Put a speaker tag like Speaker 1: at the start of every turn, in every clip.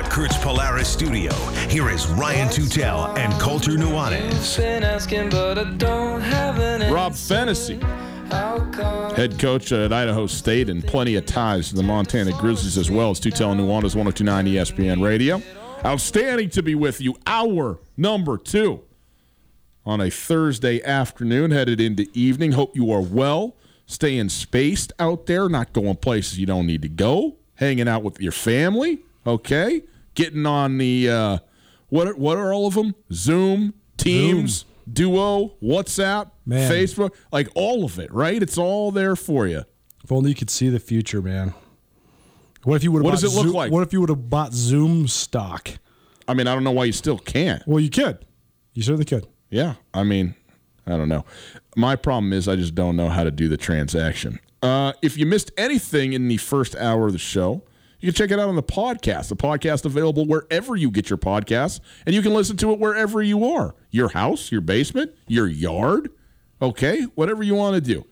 Speaker 1: The Kurtz Polaris studio, here is Ryan Tutel and Colter Nuanez.
Speaker 2: Rob
Speaker 3: come?
Speaker 2: head coach at Idaho State, and plenty of ties to the Montana Grizzlies as well as Tutel and Nuanez 1029 ESPN Radio. Outstanding to be with you. Hour number two on a Thursday afternoon, headed into evening. Hope you are well, staying spaced out there, not going places you don't need to go, hanging out with your family, okay? Getting on the, uh, what, are, what are all of them? Zoom, Teams, Duo, WhatsApp,
Speaker 4: Man.
Speaker 2: Facebook, like all of it, right? It's all there for you.
Speaker 4: If only you could see the future, man. What if you would
Speaker 2: What does it look
Speaker 4: Zoom,
Speaker 2: like?
Speaker 4: What if you would have bought Zoom stock?
Speaker 2: I mean, I don't know why you still can't.
Speaker 4: Well, you could. You certainly could.
Speaker 2: Yeah, I mean, I don't know. My problem is I just don't know how to do the transaction. Uh, if you missed anything in the first hour of the show, you can check it out on the podcast. The podcast available wherever you get your podcasts, and you can listen to it wherever you are. Your house, your basement, your yard, okay, whatever you want to do.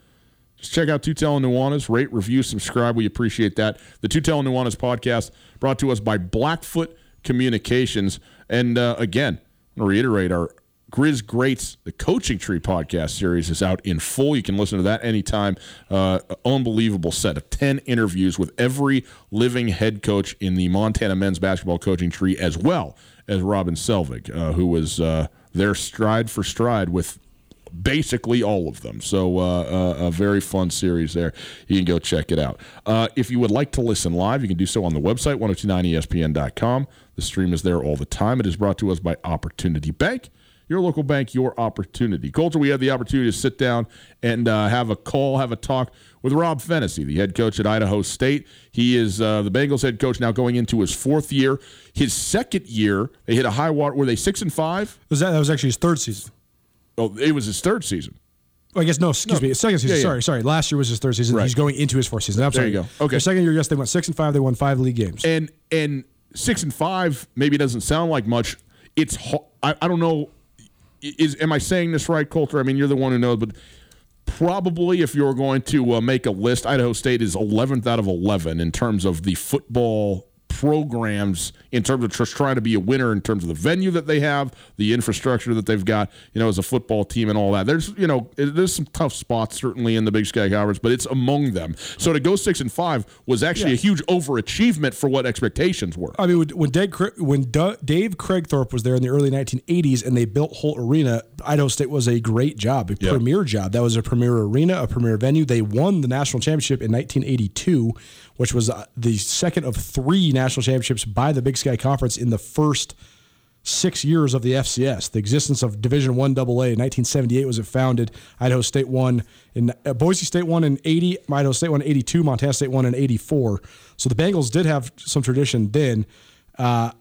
Speaker 2: Just check out Tutel and Nuanez. Rate, review, subscribe. We appreciate that. The Tutel and Nuanez podcast brought to us by Blackfoot Communications. And uh, again, reiterate our Grizz Greats, the Coaching Tree podcast series is out in full. You can listen to that anytime. Uh, unbelievable set of 10 interviews with every living head coach in the Montana men's basketball coaching tree, as well as Robin Selvig, uh, who was uh, there stride for stride with basically all of them. So uh, uh, a very fun series there. You can go check it out. Uh, if you would like to listen live, you can do so on the website, 1029espn.com. The stream is there all the time. It is brought to us by Opportunity Bank. Your local bank, your opportunity. Colter, we had the opportunity to sit down and uh, have a call, have a talk with Rob Phenicie, the head coach at Idaho State. He is uh, the Bengals head coach now going into his fourth year. His second year, they hit a high water. Were they six and five?
Speaker 4: Was that that was actually his third season?
Speaker 2: Oh, it was his third season.
Speaker 4: I guess no. Excuse me. Second season.
Speaker 2: Yeah, yeah.
Speaker 4: Sorry, sorry. Last year was his third season.
Speaker 2: Right.
Speaker 4: He's going into his fourth season. I'm
Speaker 2: There
Speaker 4: sorry.
Speaker 2: you go. Okay.
Speaker 4: Their second year, yes, they went six and five. They won five league games.
Speaker 2: and and six and five maybe doesn't sound like much. It's I, I don't know. Is am I saying this right, Colter? I mean, you're the one who knows, but probably if you're going to uh, make a list, Idaho State is 11th out of 11 in terms of the football programs in terms of just trying to be a winner in terms of the venue that they have, the infrastructure that they've got, you know, as a football team and all that. There's, you know, there's some tough spots certainly in the Big Sky Conference, but it's among them. So to go six and five was actually a huge overachievement for what expectations were.
Speaker 4: I mean, when- when Dave, when Dave Kragthorpe was there in the early 1980s and they built Holt Arena, Idaho State was a great job, a premier job. That was a premier arena, a premier venue. They won the national championship in 1982, which was uh, the second of three national championships by the Big Sky Conference in the first six years of the FCS. The existence of Division One AA in 1978 was it founded. Idaho State won in uh, Boise State won in 80. Idaho State won in 82. Montana State won in 84. So the Bengals did have some tradition then. Uh,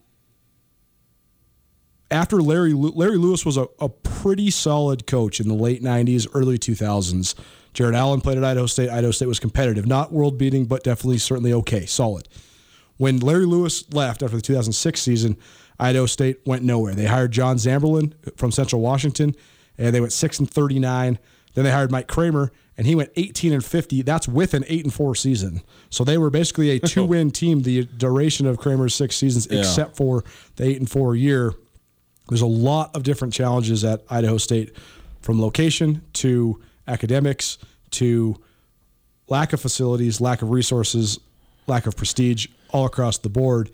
Speaker 4: after Larry Larry Lewis was a, a pretty solid coach in the late '90s, early 2000s. Jared Allen played at Idaho State. Idaho State was competitive, not world beating, but definitely certainly okay, solid. When Larry Lewis left after the 2006 season, Idaho State went nowhere. They hired John Zamberlin from Central Washington, and they went six and 39. Then they hired Mike Kramer, and he went 18 and 50. That's with an eight and four season. So they were basically a two win team the duration of Kramer's six seasons, except for the eight and four year. There's a lot of different challenges at Idaho State, from location to academics to lack of facilities, lack of resources, lack of prestige all across the board.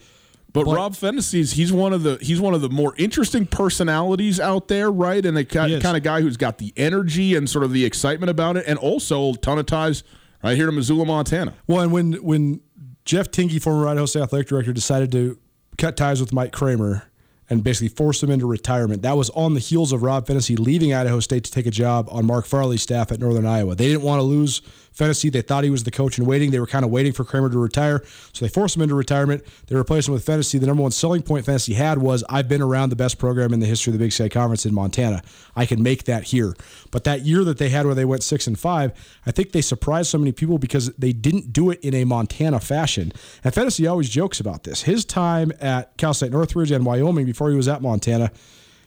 Speaker 2: But, Rob Phenicie's he's one of the he's one of the more interesting personalities out there, right? And the kind, kind of guy who's got the energy and sort of the excitement about it, and also a ton of ties right here to Missoula, Montana.
Speaker 4: Well, and when when Jeff Tingey, former Idaho State athletic director, decided to cut ties with Mike Kramer and basically force him into retirement, that was on the heels of Rob Phenicie leaving Idaho State to take a job on Mark Farley's staff at Northern Iowa. They didn't want to lose Phenicie. They thought he was the coach in waiting. They were kind of waiting for Kramer to retire, so they forced him into retirement. They replaced him with Phenicie. The number one selling point Phenicie had was I've been around the best program in the history of the Big Sky Conference in Montana. I can make that here. But that year that they had where they went six and five, I think they surprised so many people because they didn't do it in a Montana fashion. And Phenicie always jokes about this. His time at Cal State Northridge and Wyoming before he was at Montana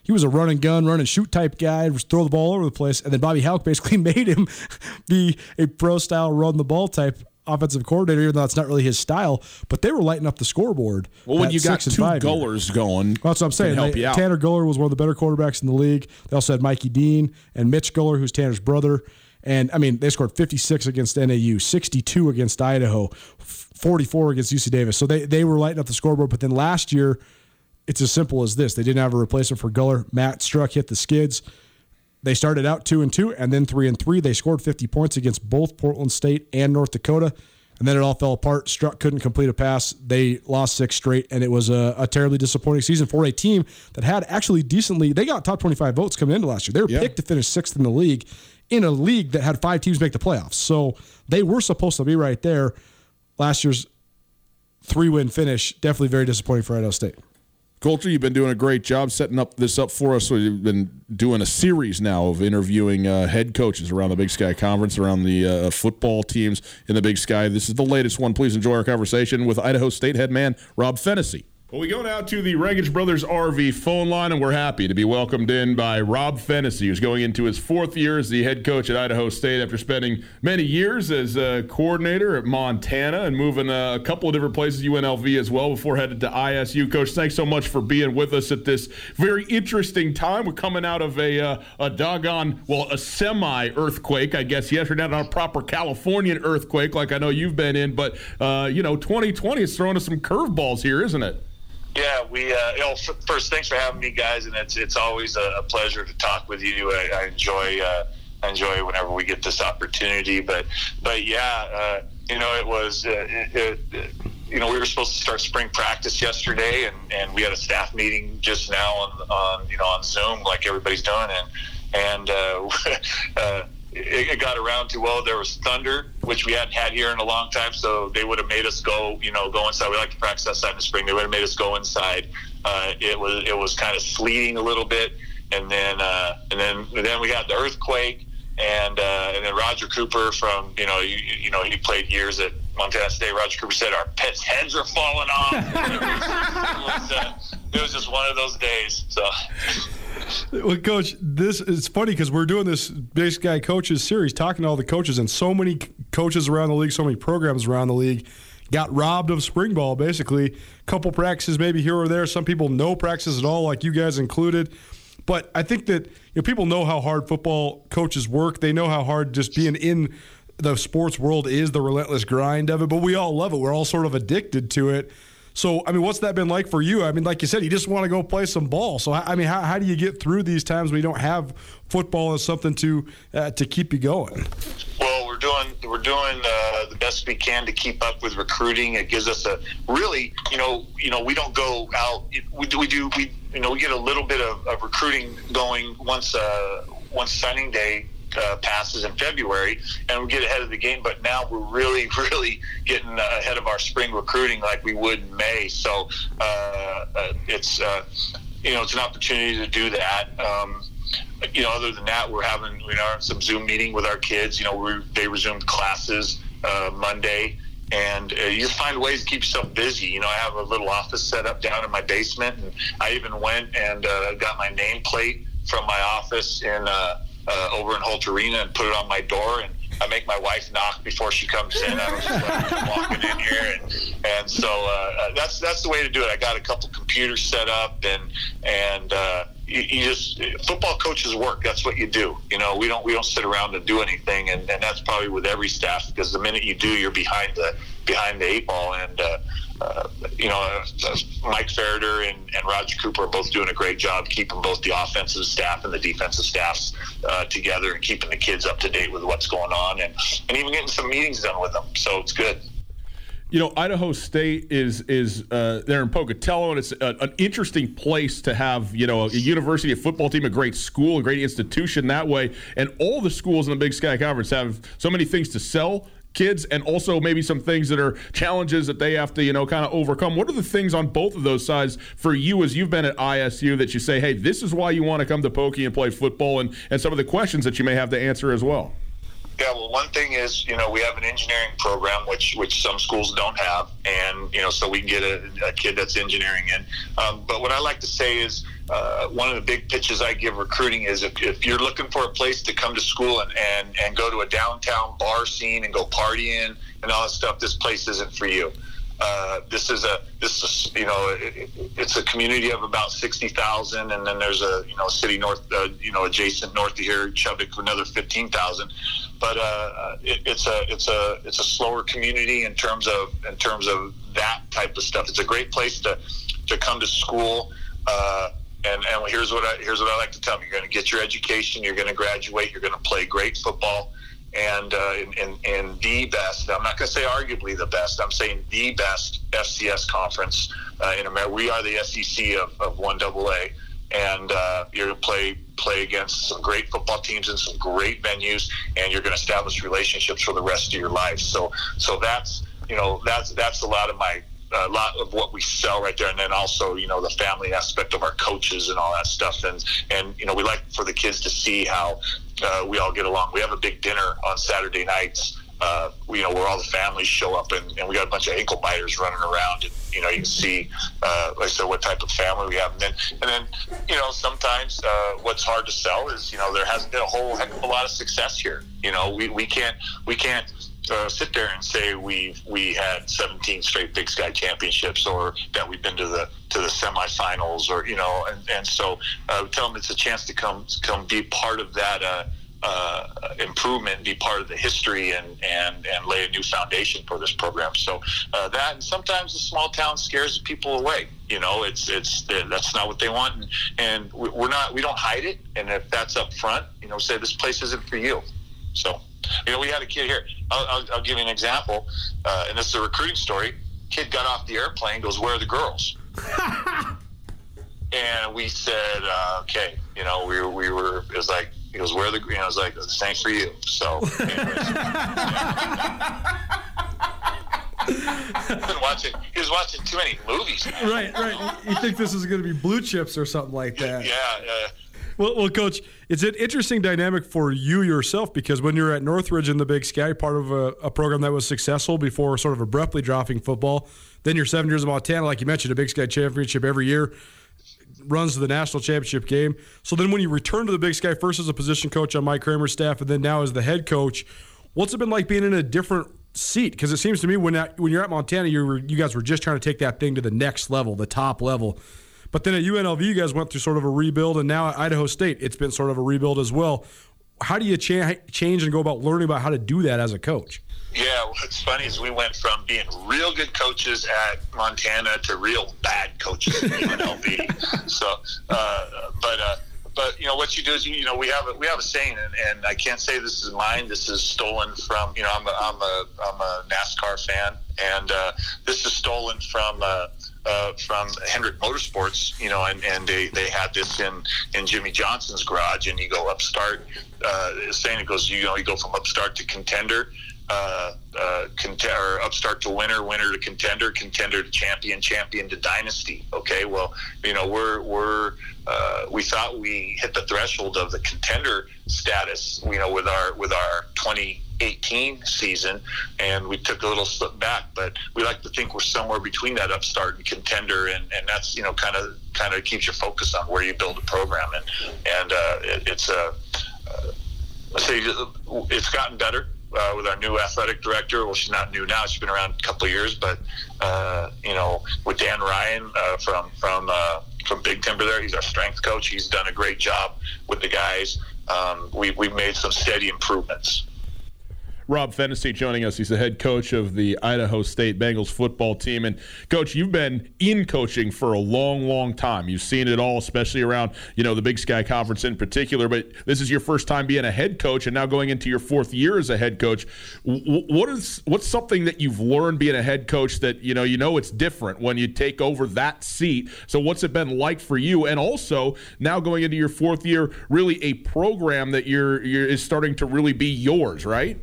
Speaker 4: he was a run and gun, run and shoot type guy, throw the ball over the place. And then Bobby Hauck basically made him be a pro style run the ball type offensive coordinator, even though that's not really his style. But they were lighting up the scoreboard.
Speaker 2: Well, when you got two gullers going,
Speaker 4: Well, that's what I'm saying.
Speaker 2: help
Speaker 4: They-
Speaker 2: you out.
Speaker 4: Tanner Guller was one of the better quarterbacks in the league. They also had Mikey Dean and Mitch Guller, who's Tanner's brother. And I mean, they scored 56 against NAU, 62 against Idaho, 44 against UC Davis. So they, they were lighting up the scoreboard. But then last year, it's as simple as this. They didn't have a replacement for Guller. Matt Struck hit the skids. They started out two and two, and then three and three. They scored 50 points against both Portland State and North Dakota, and then it all fell apart. Struck couldn't complete a pass. They lost six straight, and it was a, a terribly disappointing season for a team that had actually decently. They got top 25 votes coming into last year. They were
Speaker 2: Yeah.
Speaker 4: picked to finish sixth in the league, in a league that had five teams make the playoffs. So they were supposed to be right there. Last year's three win finish definitely very disappointing for Idaho State.
Speaker 2: Colter, you've been doing a great job setting up this up for us. We've been doing a series now of interviewing uh, head coaches around the Big Sky Conference, around the uh, football teams in the Big Sky. This is the latest one. Please enjoy our conversation with Idaho State head man Rob Phenicie. Well, we go now to the Reggage Brothers RV phone line, and we're happy to be welcomed in by Rob Phenicie, who's going into his fourth year as the head coach at Idaho State after spending many years as a coordinator at Montana and moving uh, a couple of different places, UNLV as well, before headed to ISU. Coach, thanks so much for being with us at this very interesting time. We're coming out of a, uh, a doggone, well, a semi earthquake, I guess. Yes, we're not a proper Californian earthquake like I know you've been in, but, uh, you know, 2020 is throwing us some curveballs here, isn't it?
Speaker 5: Yeah, we. Uh, you know, first, thanks for having me, guys, and it's it's always a, pleasure to talk with you. I, I enjoy uh, enjoy whenever we get this opportunity. But but yeah, uh, you know, it was uh, it, it, you know we were supposed to start spring practice yesterday, and, and we had a staff meeting just now on on you know on Zoom like everybody's doing, and and uh, uh, it, it got around to well, there was thunder, which we hadn't had here in a long time, so they would have made us go, you know, go inside. We like to practice outside in the spring. They would have made us go inside. Uh, it was it was kind of sleeting a little bit, and then uh, and then and then we had the earthquake, and uh, and then Roger Cooper from you know you, you know he played years at Montana State. Roger Cooper said our pets' heads are falling off. it, was, uh, it was just one of those days. So.
Speaker 4: Well, coach, this is funny because we're doing this base guy coaches series, talking to all the coaches, and so many coaches around the league, so many programs around the league got robbed of spring ball. Basically, A couple practices maybe here or there. Some people no practices at all, like you guys included. But I think that you know people know how hard football coaches work. They know how hard just being in the sports world is the relentless grind of it. But we all love it. We're all sort of addicted to it. So, I mean, what's that been like for you? I mean, like you said, you just want to go play some ball. So, I mean, how, how do you get through these times when you don't have football as something to uh, to keep you going?
Speaker 5: Well, we're doing we're doing uh, the best we can to keep up with recruiting. It gives us a really, you know, you know, we don't go out. We do we do we you know we get a little bit of, of recruiting going once uh, once signing day. Uh, passes in February, and we get ahead of the game. But now we're really, really getting uh, ahead of our spring recruiting like we would in May. So uh, uh, it's uh, you know, it's an opportunity to do that. Um, you know, other than that, we're having you know some Zoom meeting with our kids. You know, we they resumed classes uh, Monday, and uh, you find ways to keep yourself busy. You know, I have a little office set up down in my basement, and I even went and uh, got my nameplate from my office in uh, uh, over in Holt Arena and put it on my door and. I make my wife knock before she comes in. I don't just her walking in here, and and so uh, that's that's the way to do it. I got a couple computers set up, and and uh, you, you just football coaches work. That's what you do. You know, we don't we don't sit around and do anything, and, and that's probably with every staff because the minute you do, you're behind the behind the eight ball, and uh, uh, you know, uh, Mike Ferriter and, and Roger Cooper are both doing a great job keeping both the offensive staff and the defensive staffs uh, together and keeping the kids up to date with what's going on, and and even getting some meetings done with them. So it's good.
Speaker 2: You know, Idaho State is is uh, there in Pocatello, and it's a, an interesting place to have. You know, a, university, a football team, a great school, a great institution that way. And all the schools in the Big Sky Conference have so many things to sell kids and also maybe some things that are challenges that they have to you know kind of overcome what are the things on both of those sides for you as you've been at isu that you say hey this is why you want to come to pokey and play football and and some of the questions that you may have to answer as well
Speaker 5: Yeah, well, one thing is, you know, we have an engineering program, which which some schools don't have, and you know, so we can get a, a kid that's engineering in. Um, but what I like to say is, uh, one of the big pitches I give recruiting is if, if you're looking for a place to come to school and, and and go to a downtown bar scene and go partying and all that stuff, this place isn't for you. Uh, this is a this is you know it, it's a community of about sixty thousand, and then there's a you know city north uh, you know adjacent north of here, Chubbuck, another fifteen thousand. But uh, it, it's a it's a it's a slower community in terms of in terms of that type of stuff. It's a great place to to come to school. Uh, and, and here's what I here's what I like to tell them: you're going to get your education, you're going to graduate, you're going to play great football, and uh, in, in the best. I'm not going to say arguably the best. I'm saying the best FCS conference uh, in America. We are the SEC of, of one AA, and uh, you're going to play play against some great football teams in some great venues, and you're going to establish relationships for the rest of your life. So so that's you know that's that's a lot of my a lot of what we sell right there, and then also you know the family aspect of our coaches and all that stuff, and and you know we like for the kids to see how uh, we all get along. We have a big dinner on Saturday nights. Uh, you know where all the families show up, and, and we got a bunch of ankle biters running around, and you know you can see, uh, like I said, what type of family we have, and then and then you know sometimes uh, what's hard to sell is you know there hasn't been a whole heck of a lot of success here. You know we, we can't we can't uh, sit there and say we've we had 17 straight Big Sky championships, or that we've been to the to the semifinals, or you know, and, and so uh, tell them it's a chance to come come be part of that uh, uh, improvement, be part of the history, and and and lay a new foundation for this program. So uh, that, and sometimes the small town scares people away. You know, it's it's that's not what they want, and, and we're not we don't hide it. And if that's up front, you know, say this place isn't for you. So. You know, we had a kid here. I'll, I'll, I'll give you an example, uh, and this is a recruiting story. Kid got off the airplane, goes, "Where are the girls?" and we said, uh, "Okay." You know, we, we were. It was like he goes, "Where are the?" You know, I was like, "Thanks for you." So. been watching. He was watching too many movies.
Speaker 4: Right, right. You think this is going to be blue chips or something like that?
Speaker 5: Yeah. Uh,
Speaker 4: Well, well, coach, it's an interesting dynamic for you yourself because when you're at Northridge in the Big Sky, part of a, a program that was successful before sort of abruptly dropping football, then you're seven years in Montana, like you mentioned, a Big Sky championship every year, runs to the national championship game. So then when you return to the Big Sky, first as a position coach on Mike Kramer's staff, and then now as the head coach, what's it been like being in a different seat? Because it seems to me when that, when you're at Montana, you were, you guys were just trying to take that thing to the next level, the top level. But then at UNLV, you guys went through sort of a rebuild, and now at Idaho State, it's been sort of a rebuild as well. How do you cha- change and go about learning about how to do that as a coach?
Speaker 5: Yeah, what's funny is we went from being real good coaches at Montana to real bad coaches at UNLV. so, uh, but uh, but you know what you do is you, know we have a, we have a saying, and, and I can't say this is mine. This is stolen from you know I'm a I'm a, I'm a NASCAR fan, and uh, this is stolen from. Uh, uh, from Hendrick Motorsports, you know, and, and they, they had this in, in Jimmie Johnson's garage, and you go upstart, uh, saying it goes, you know, you go from upstart to contender, uh, uh, cont- or upstart to winner, winner to contender, contender to champion, champion to dynasty. Okay, well, you know, we're we're uh, we thought we hit the threshold of the contender status, you know, with our with our 2018 season, and we took a little slip back. But we like to think we're somewhere between that upstart and contender, and, and that's you know kind of kind of keeps you focused on where you build a program, and and uh, it, it's a uh, let's say it's gotten better uh, with our new athletic director. Well, she's not new now; she's been around a couple of years. But uh, you know, with Dan Ryan uh, from from uh, from Big Timber, there, he's our strength coach. He's done a great job with the guys. Um, we we've made some steady improvements.
Speaker 2: Rob Phenicie joining us. He's the head coach of the Idaho State Bengals football team. And coach, you've been in coaching for a long, long time. You've seen it all, especially around you know the Big Sky Conference in particular. But this is your first time being a head coach, and now going into your fourth year as a head coach. What is what's something that you've learned being a head coach that you know you know it's different when you take over that seat? So what's it been like for you? And also now going into your fourth year, really a program that you're, you're is starting to really be yours, right?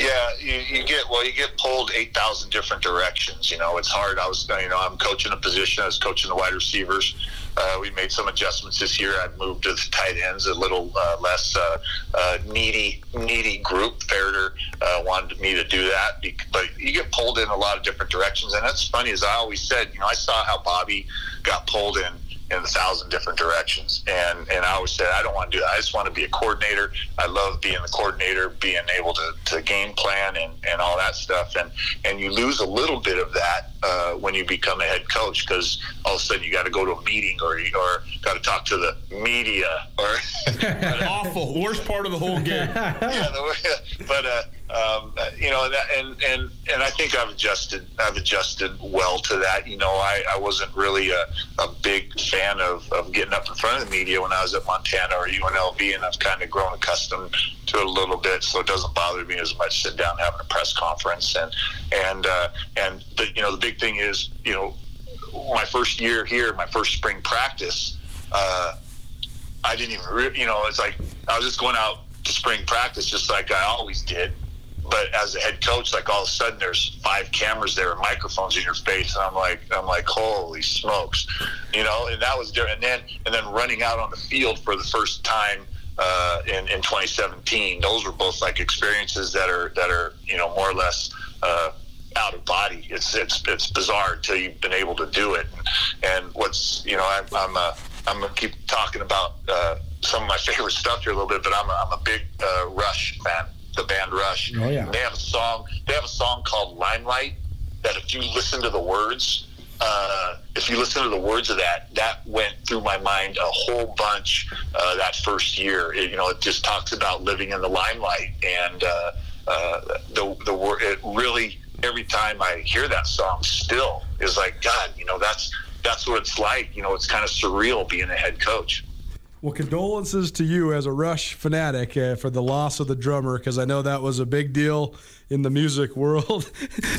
Speaker 5: Yeah, you, you get well. You get pulled eight thousand different directions. You know, it's hard. I was, you know, I'm coaching a position. I was coaching the wide receivers. Uh, we made some adjustments this year. I've moved to the tight ends, a little uh, less uh, uh needy, needy group. Ferriter uh, wanted me to do that, but you get pulled in a lot of different directions. And that's funny, as I always said. You know, I saw how Bobby got pulled in in a thousand different directions. And and I always said I don't want to do that. I just want to be a coordinator. I love being the coordinator, being able to, to game plan and, and all that stuff. And and you lose a little bit of that uh, when you become a head coach because all of a sudden you got to go to a meeting or or got to talk to the media or
Speaker 2: awful worst part of the whole game.
Speaker 5: yeah, but uh, um, you know, and and and I think I've adjusted. I've adjusted well to that. You know, I, I wasn't really a, a big fan of, of getting up in front of the media when I was at Montana or UNLV, and I've kind of grown accustomed to it a little bit, so it doesn't bother me as much sit down having a press conference. And and uh, and the you know the big thing is you know my first year here, my first spring practice. Uh, I didn't even, re- you know, it's like I was just going out to spring practice just like I always did but as a head coach, like all of a sudden there's five cameras there and microphones in your face, and I'm like, I'm like, holy smokes, you know. And that was. And then and then running out on the field for the first time uh, in in 2017, those were both like experiences that are that are you know more or less. Uh, out of body. It's it's it's bizarre until you've been able to do it. And, what's you know I'm I'm a, I'm gonna keep talking about uh, some of my favorite stuff here a little bit, but I'm a, I'm a big uh, Rush fan the band Rush.
Speaker 4: Oh yeah.
Speaker 5: They have a song. They have a song called Limelight. That if you listen to the words, uh, if you listen to the words of that, that went through my mind a whole bunch uh, that first year. It, you know, it just talks about living in the limelight, and uh, uh, the the word. It really every time I hear that song, still is like God. You know, that's that's what it's like. You know, it's kind of surreal being a head coach.
Speaker 4: Well, condolences to you as a Rush fanatic uh, for the loss of the drummer, because I know that was a big deal in the music world.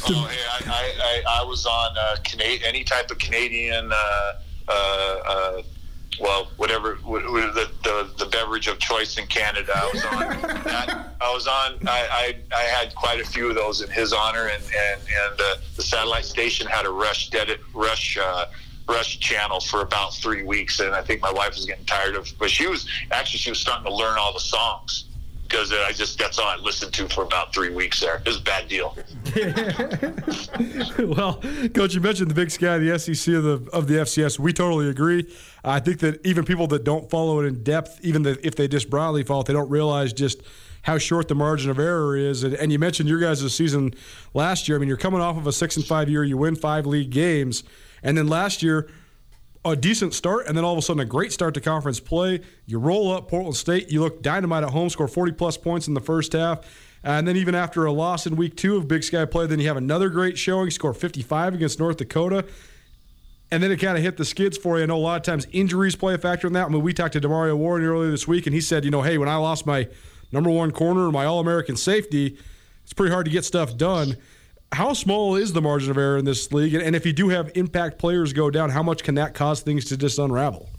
Speaker 5: oh, hey, I, I, I, was on uh, Cana- any type of Canadian, uh, uh, uh well, whatever the, the, the beverage of choice in Canada. I was on. that, I was on. I, I, I had quite a few of those in his honor, and and and uh, the satellite station had a Rush dead Rush Rush channel for about three weeks, and I think my wife was getting tired of. But she was actually she was starting to learn all the songs because I just that's all I listened to for about three weeks. There, it was a bad deal.
Speaker 4: well, coach, you mentioned the Big Sky, the SEC of the of the FCS. We totally agree. I think that even people that don't follow it in depth, even the, if they just broadly follow it, they don't realize just how short the margin of error is. And, and you mentioned your guys' season last year. I mean, you're coming off of a six and five year. You win five league games. And then last year, a decent start, and then all of a sudden a great start to conference play. You roll up Portland State. You look dynamite at home, score 40 plus points in the first half. And then even after a loss in week two of Big Sky play, then you have another great showing, score 55 against North Dakota. And then it kind of hit the skids for you. I know a lot of times injuries play a factor in that. I mean, we talked to Demario Warren earlier this week, and he said, you know, hey, when I lost my number one corner, my All American safety, it's pretty hard to get stuff done how small is the margin of error in this league? And if you do have impact players go down, how much can that cause things to just unravel?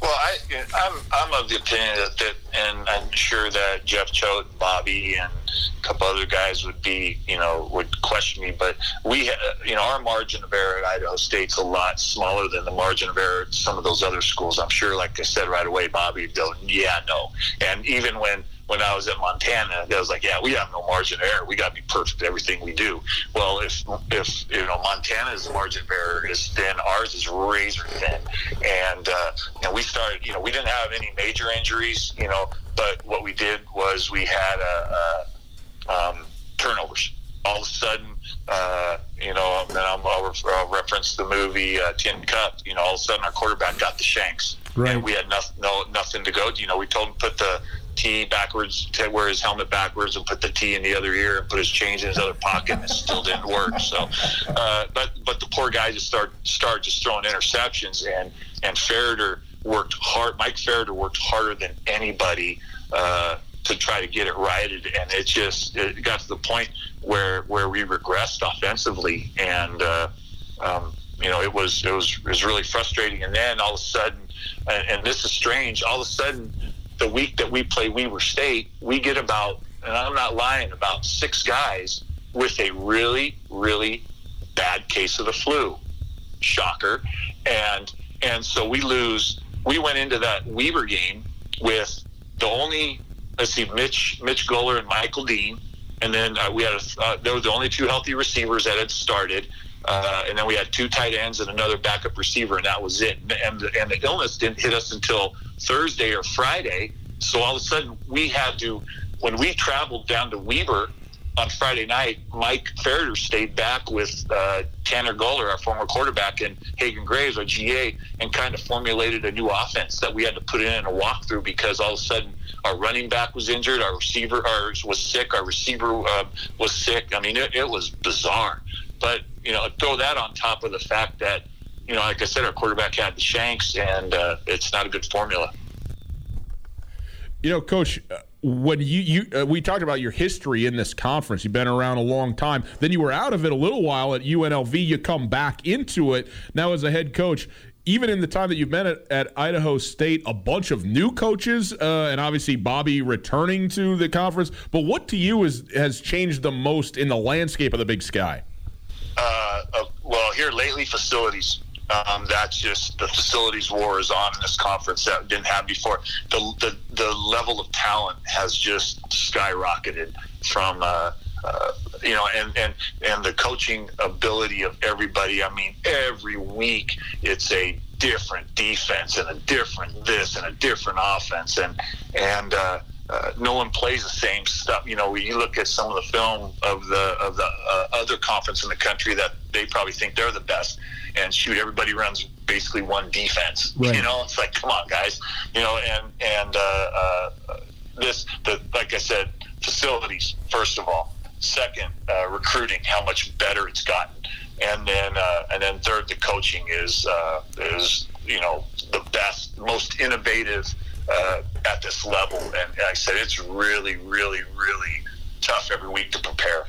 Speaker 5: Well, I, I'm, I'm of the opinion that, that and, and sure that Jeff Choate, Bobby, and a couple other guys would be, you know, would question me. But we, you know, our margin of error at Idaho State's a lot smaller than the margin of error at some of those other schools. I'm sure, like I said right away, Bobby go, yeah, no. And even when when I was at Montana, I was like, yeah, we have no margin of error. We got to be perfect at everything we do. Well, if if you know Montana's margin of error is thin, ours is razor thin, and uh, you know we started. You know, we didn't have any major injuries. You know, but what we did was we had a, a um, turnovers. All of a sudden, uh, you know, and then I'll, I'll, I'll reference the movie uh, Tin Cup. You know, all of a sudden our quarterback got the shanks,
Speaker 4: Right.
Speaker 5: and we had nothing, no, nothing to go. You know, we told him put the T backwards, wear his helmet backwards, and put the T in the other ear, and put his change in his other pocket, and it still didn't work. So, uh, but but the poor guy just started started just throwing interceptions, and and Ferriter worked hard. Mike Ferriter worked harder than anybody. Uh, to try to get it righted, and it just it got to the point where where we regressed offensively, and uh, um, you know it was it was it was really frustrating. And then all of a sudden, and, and this is strange, all of a sudden, the week that we play Weber State, we get about, and I'm not lying, about six guys with a really really bad case of the flu. Shocker, and and so we lose. We went into that Weaver game with the only let's see, Mitch Mitch Goller and Michael Dean, and then uh, we had a, uh, they were the only two healthy receivers that had started, uh, and then we had two tight ends and another backup receiver, and that was it. And the, and the illness didn't hit us until Thursday or Friday, so all of a sudden we had to when we traveled down to Weber on Friday night, Mike Ferriter stayed back with uh, Tanner Goller, our former quarterback, and Hagen Graves, our GA, and kind of formulated a new offense that we had to put in in a walkthrough because all of a sudden our running back was injured, our receiver ours was sick, our receiver uh, was sick. I mean, it, it was bizarre. But you know, throw that on top of the fact that you know, like I said, our quarterback had the shanks, and uh, it's not a good formula.
Speaker 2: You know, Coach, uh, when you you uh, we talked about your history in this conference. You've been around a long time. Then you were out of it a little while at UNLV. You come back into it now as a head coach. Even in the time that you've been at, at Idaho State, a bunch of new coaches, uh, and obviously Bobby returning to the conference. But what to you is has changed the most in the landscape of the Big Sky?
Speaker 5: Uh, well, here lately, facilities. Um, that's just the facilities war is on in this conference that didn't have before. The, the the level of talent has just skyrocketed from uh, uh, you know, and and and the coaching ability of everybody. I mean, every week it's a different defense and a different this and a different offense, and and. Uh, uh, no one plays the same stuff. You know, when you look at some of the film of the of the uh, other conference in the country that they probably think they're the best, and shoot, everybody runs basically one defense.
Speaker 4: Right.
Speaker 5: You know, it's like, come on, guys. You know, and and uh, uh, this, the like I said, facilities first of all. Second, uh, recruiting, how much better it's gotten, and then uh, and then third, the coaching is uh, is you know the best, most innovative uh, at this level. And, and I said it's really, really, really tough every week to prepare.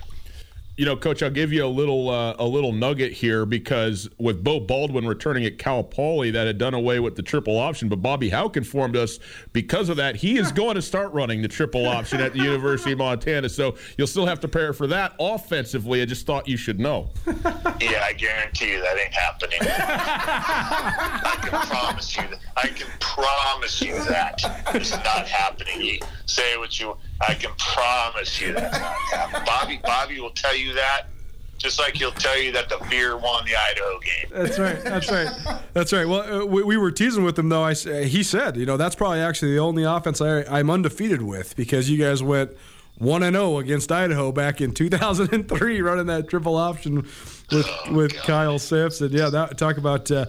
Speaker 2: You know, Coach, I'll give you a little uh, a little nugget here because with Beau Baldwin returning at Cal Poly, that had done away with the triple option. But Bobby Hauck informed us because of that, he is going to start running the triple option at the University of Montana. So you'll still have to prepare for that offensively. I just thought you should know.
Speaker 5: Yeah, I guarantee you that ain't happening. I can promise you that. I can promise you that it's not happening. You say what you. I can promise you that's not happening. Bobby, Bobby will tell you that, just like he'll tell you that the Beer won the Idaho game.
Speaker 4: That's right. That's right. That's right. Well, uh, we, we were teasing with him though. I uh, he said, you know, that's probably actually the only offense I, I'm undefeated with because you guys went one and zero against Idaho back in 2003, running that triple option with with Kyle Sampson. Yeah, that talk about uh,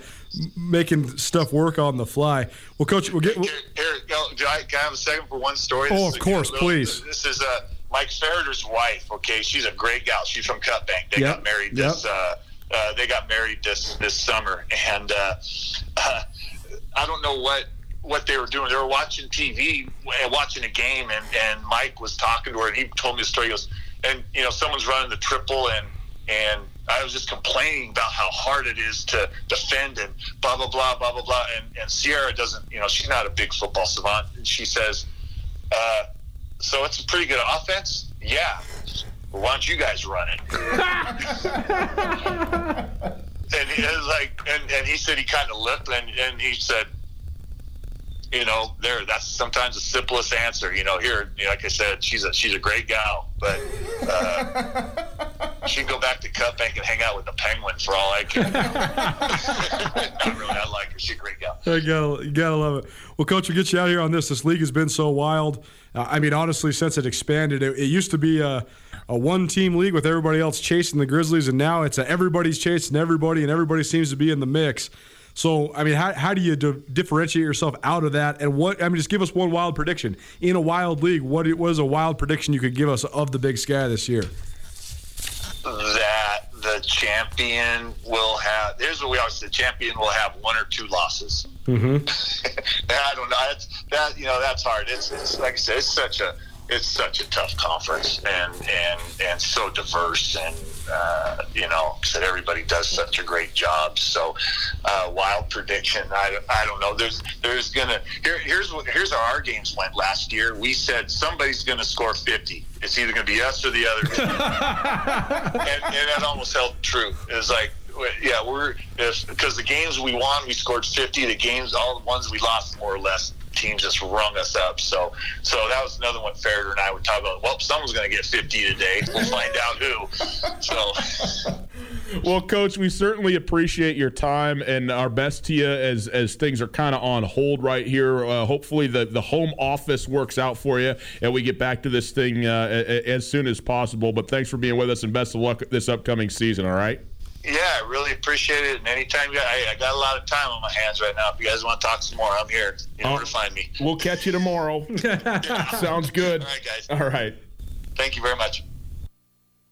Speaker 4: making stuff work on the fly. Well, coach, we'll get.
Speaker 5: Here, here I, can I have a second for one story?
Speaker 4: Oh,
Speaker 5: This
Speaker 4: of course,
Speaker 5: little-
Speaker 4: please.
Speaker 5: This is uh, Mike Ferriter's wife. Okay, she's a great gal. She's from Cut Bank. They
Speaker 4: Yep,
Speaker 5: got married
Speaker 4: yep.
Speaker 5: this. Uh, uh, they got married this this summer, and uh, uh, I don't know what what they were doing. They were watching TV, and watching a game, and, and Mike was talking to her, and he told me the story. He goes, and you know, someone's running the triple, and and I was just complaining about how hard it is to defend and blah blah blah blah blah blah. And and Sierra doesn't, you know, she's not a big football savant. And she says, uh, so it's a pretty good offense. Yeah. Well, why don't you guys run it? and he was like, and, and he said he kind of looked, and, and he said, you know, there. That's sometimes the simplest answer. You know, here, you know, like I said, she's a she's a great gal, but uh, she can go back to Cut Bank and hang out with the Penguin for all I care. Not really. I like her. She's a great gal.
Speaker 6: I gotta, you gotta love it. Well, coach, we'll get you out here on this. This league has been so wild. Uh, I mean, honestly, since it expanded, it, it used to be a, a one-team league with everybody else chasing the Grizzlies, and now it's a everybody's chasing everybody, and everybody seems to be in the mix. So, I mean, how, how do you di- differentiate yourself out of that? And what, I mean, just give us one wild prediction. In a wild league, what what is a wild prediction you could give us of the Big Sky this year?
Speaker 5: that the champion will have. Here's what we always say: the champion will have one or two losses. Mm-hmm. I don't know. That's that. You know, that's hard. It's, it's like I said. It's such a it's such a tough conference and and and so diverse and uh, you know said everybody does such a great job. So uh, wild prediction. I, I don't know. There's there's gonna here here's what here's how our games went last year. We said somebody's gonna score 50. It's either gonna be us or the other. and, and that almost held true. It's like, yeah, we're because the games we won, we scored fifty. The games, all the ones we lost, more or less, teams just rung us up. So, so that was another one. Ferriter and I would talk about. Well, someone's going to get fifty today. We'll find out who. So,
Speaker 2: Well, Coach, we certainly appreciate your time and our best to you as as things are kind of on hold right here. Uh, hopefully, the the home office works out for you and we get back to this thing uh, as soon as possible. But thanks for being with us and best of luck this upcoming season. All right.
Speaker 5: Yeah, I really appreciate it. And anytime you, I, I got a lot of time on my hands right now. If you guys want to talk some more, I'm here. You know where to oh, find me.
Speaker 2: We'll catch you tomorrow. Sounds good.
Speaker 5: All right, guys.
Speaker 2: All right.
Speaker 5: Thank you very much.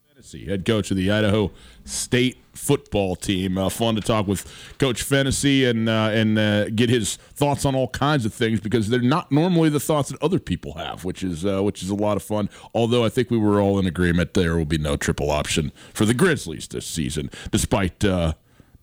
Speaker 2: Phenicie, head coach of the Idaho State football team. Uh, fun to talk with Coach Phenicie and uh, and uh, get his thoughts on all kinds of things because they're not normally the thoughts that other people have, which is uh, which is a lot of fun. Although I think we were all in agreement there will be no triple option for the Grizzlies this season, despite.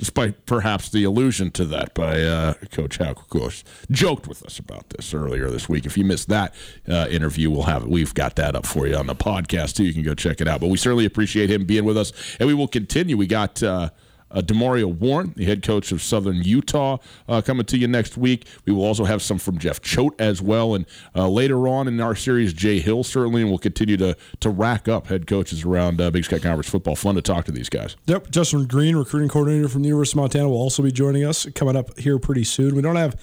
Speaker 2: Despite perhaps the allusion to that by uh, Coach Hauck, of course, joked with us about this earlier this week. If you missed that uh, interview, we'll have it. We've got that up for you on the podcast too. You can go check it out. But we certainly appreciate him being with us, and we will continue. We got uh, uh, Demario Warren, the head coach of Southern Utah, uh, coming to you next week. We will also have some from Jeff Choate as well, and uh, later on in our series, Jay Hill certainly, and we'll continue to to rack up head coaches around uh, Big Sky Conference football. Fun to talk to these guys.
Speaker 4: Yep, Justin Green, recruiting coordinator from the University of Montana, will also be joining us coming up here pretty soon. We don't have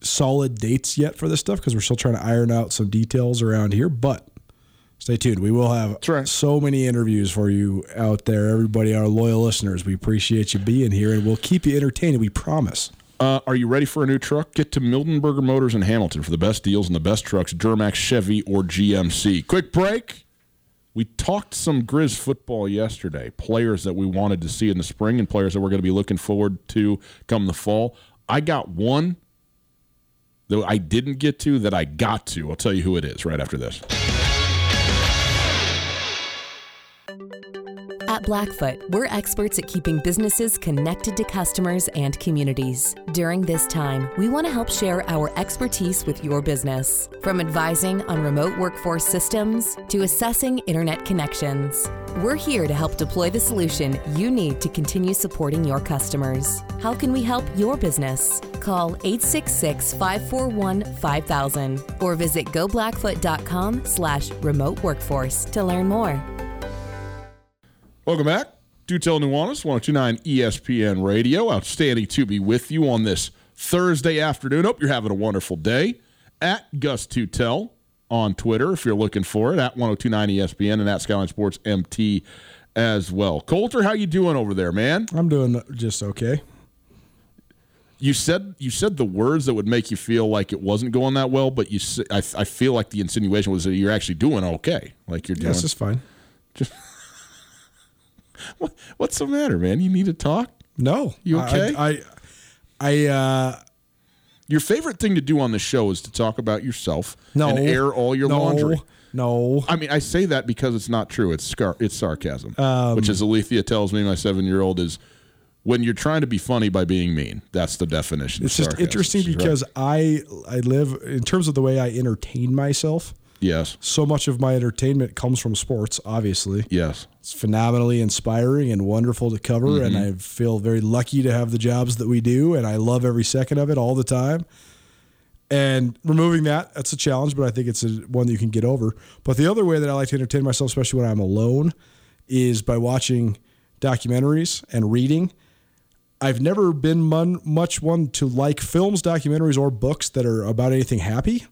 Speaker 4: solid dates yet for this stuff because we're still trying to iron out some details around here, but stay tuned. We will have
Speaker 2: right.
Speaker 4: so many interviews for you out there, everybody, our loyal listeners. We appreciate you being here, and we'll keep you entertained. We promise.
Speaker 2: Uh, are you ready for a new truck? Get to Mildenberger Motors in Hamilton for the best deals and the best trucks, Duramax, Chevy, or GMC. Quick break. We talked some Grizz football yesterday, players that we wanted to see in the spring and players that we're going to be looking forward to come the fall. I got one that I didn't get to that I got to. I'll tell you who it is right after this.
Speaker 7: At Blackfoot, we're experts at keeping businesses connected to customers and communities. During this time, we want to help share our expertise with your business. From advising on remote workforce systems to assessing internet connections, we're here to help deploy the solution you need to continue supporting your customers. How can we help your business? Call 866 541 5000 or visit goblackfoot.com slash remote workforce to learn more.
Speaker 2: Welcome back. Tutel Nuanez, 1029 ESPN Radio. Outstanding to be with you on this Thursday afternoon. Hope you're having a wonderful day. At Gus Tutel on Twitter, if you're looking for it, at 1029 ESPN and at Skyline Sports MT as well. Colter, how you doing over there, man?
Speaker 4: I'm doing just okay.
Speaker 2: You said you said the words that would make you feel like it wasn't going that well, but you I feel like the insinuation was that you're actually doing okay. Like you're doing
Speaker 4: That's just fine.
Speaker 2: what, what's the matter, man? You need to talk?
Speaker 4: No.
Speaker 2: You
Speaker 4: I-
Speaker 2: okay?
Speaker 4: I, I, uh,
Speaker 2: Your favorite thing to do on the show is to talk about yourself
Speaker 4: no.
Speaker 2: and air all your
Speaker 4: no,
Speaker 2: laundry.
Speaker 4: No.
Speaker 2: I mean, I say that because it's not true. It's scar- it's sarcasm,
Speaker 4: Um,
Speaker 2: which, as Alethea tells me, my seven year old is when you're trying to be funny by being mean. That's the definition.
Speaker 4: It's
Speaker 2: of
Speaker 4: just
Speaker 2: sarcasm.
Speaker 4: interesting
Speaker 2: She's right.
Speaker 4: because I I live in terms of the way I entertain myself.
Speaker 2: Yes,
Speaker 4: So much of my entertainment comes from sports, obviously.
Speaker 2: yes,
Speaker 4: It's phenomenally inspiring and wonderful to cover, and mm-hmm. I feel very lucky to have the jobs that we do, and I love every second of it all the time. And removing that, that's a challenge, but I think it's a, one that you can get over. But the other way that I like to entertain myself, especially when I'm alone, is by watching documentaries and reading. I've never been mon- much one to like films, documentaries, or books that are about anything happy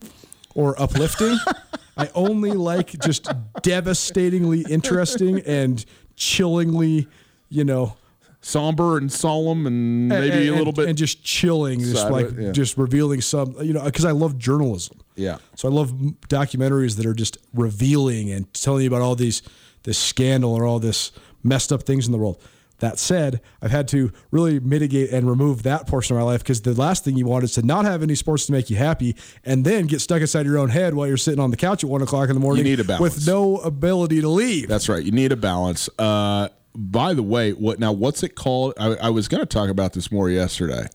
Speaker 4: or uplifting. I only like just devastatingly interesting and chillingly, you know,
Speaker 2: somber and solemn and maybe
Speaker 4: and-
Speaker 2: a little bit.
Speaker 4: and just chilling, just like
Speaker 2: it, yeah.
Speaker 4: just revealing some, you know, because I love journalism.
Speaker 2: yeah,
Speaker 4: So I love documentaries that are just revealing and telling you about all these this scandal or all this messed up things in the world. That said, I've had to really mitigate and remove that portion of my life because the last thing you want is to not have any sports to make you happy and then get stuck inside your own head while you're sitting on the couch at one o'clock in the morning
Speaker 2: need a balance.
Speaker 4: with no ability to leave.
Speaker 2: That's right. You need a balance. Uh, by the way, what now? What's it called? I, I was going to talk about this more yesterday.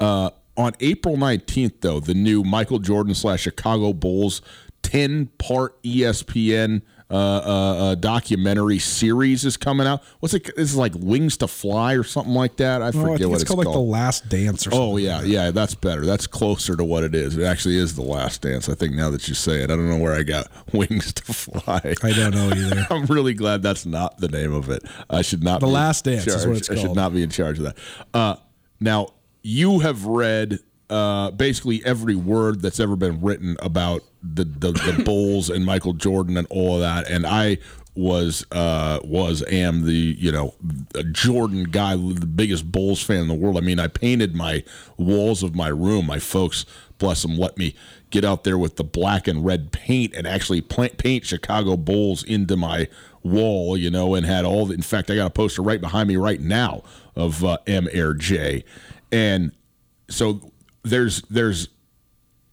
Speaker 2: Uh, on April nineteenth, though, the new Michael Jordan slash Chicago Bulls ten part ESPN uh, uh, uh, documentary series is coming out. What's it? This is like Wings to Fly or something like that. I
Speaker 4: Oh,
Speaker 2: forget
Speaker 4: I
Speaker 2: what
Speaker 4: it's,
Speaker 2: it's
Speaker 4: called, like the Last Dance or something.
Speaker 2: Oh yeah, yeah, that's better. That's closer to what it is. It actually is the last dance. I think now that you say it, I don't know where I got wings to fly.
Speaker 4: I don't know either.
Speaker 2: I'm really glad that's not the name of it. I should not.
Speaker 4: The
Speaker 2: be
Speaker 4: Last Dance is what it's called.
Speaker 2: I should not be in charge of that. Uh, now you have read uh, basically every word that's ever been written about the the, the Bulls and Michael Jordan and all of that, and I was uh was am the you know a Jordan guy the biggest Bulls fan in the world. I mean I painted my walls of my room. My folks bless them let me get out there with the black and red paint and actually plant, paint Chicago Bulls into my wall you know and had all the in fact I got a poster right behind me right now of uh, M Air J. And so there's there's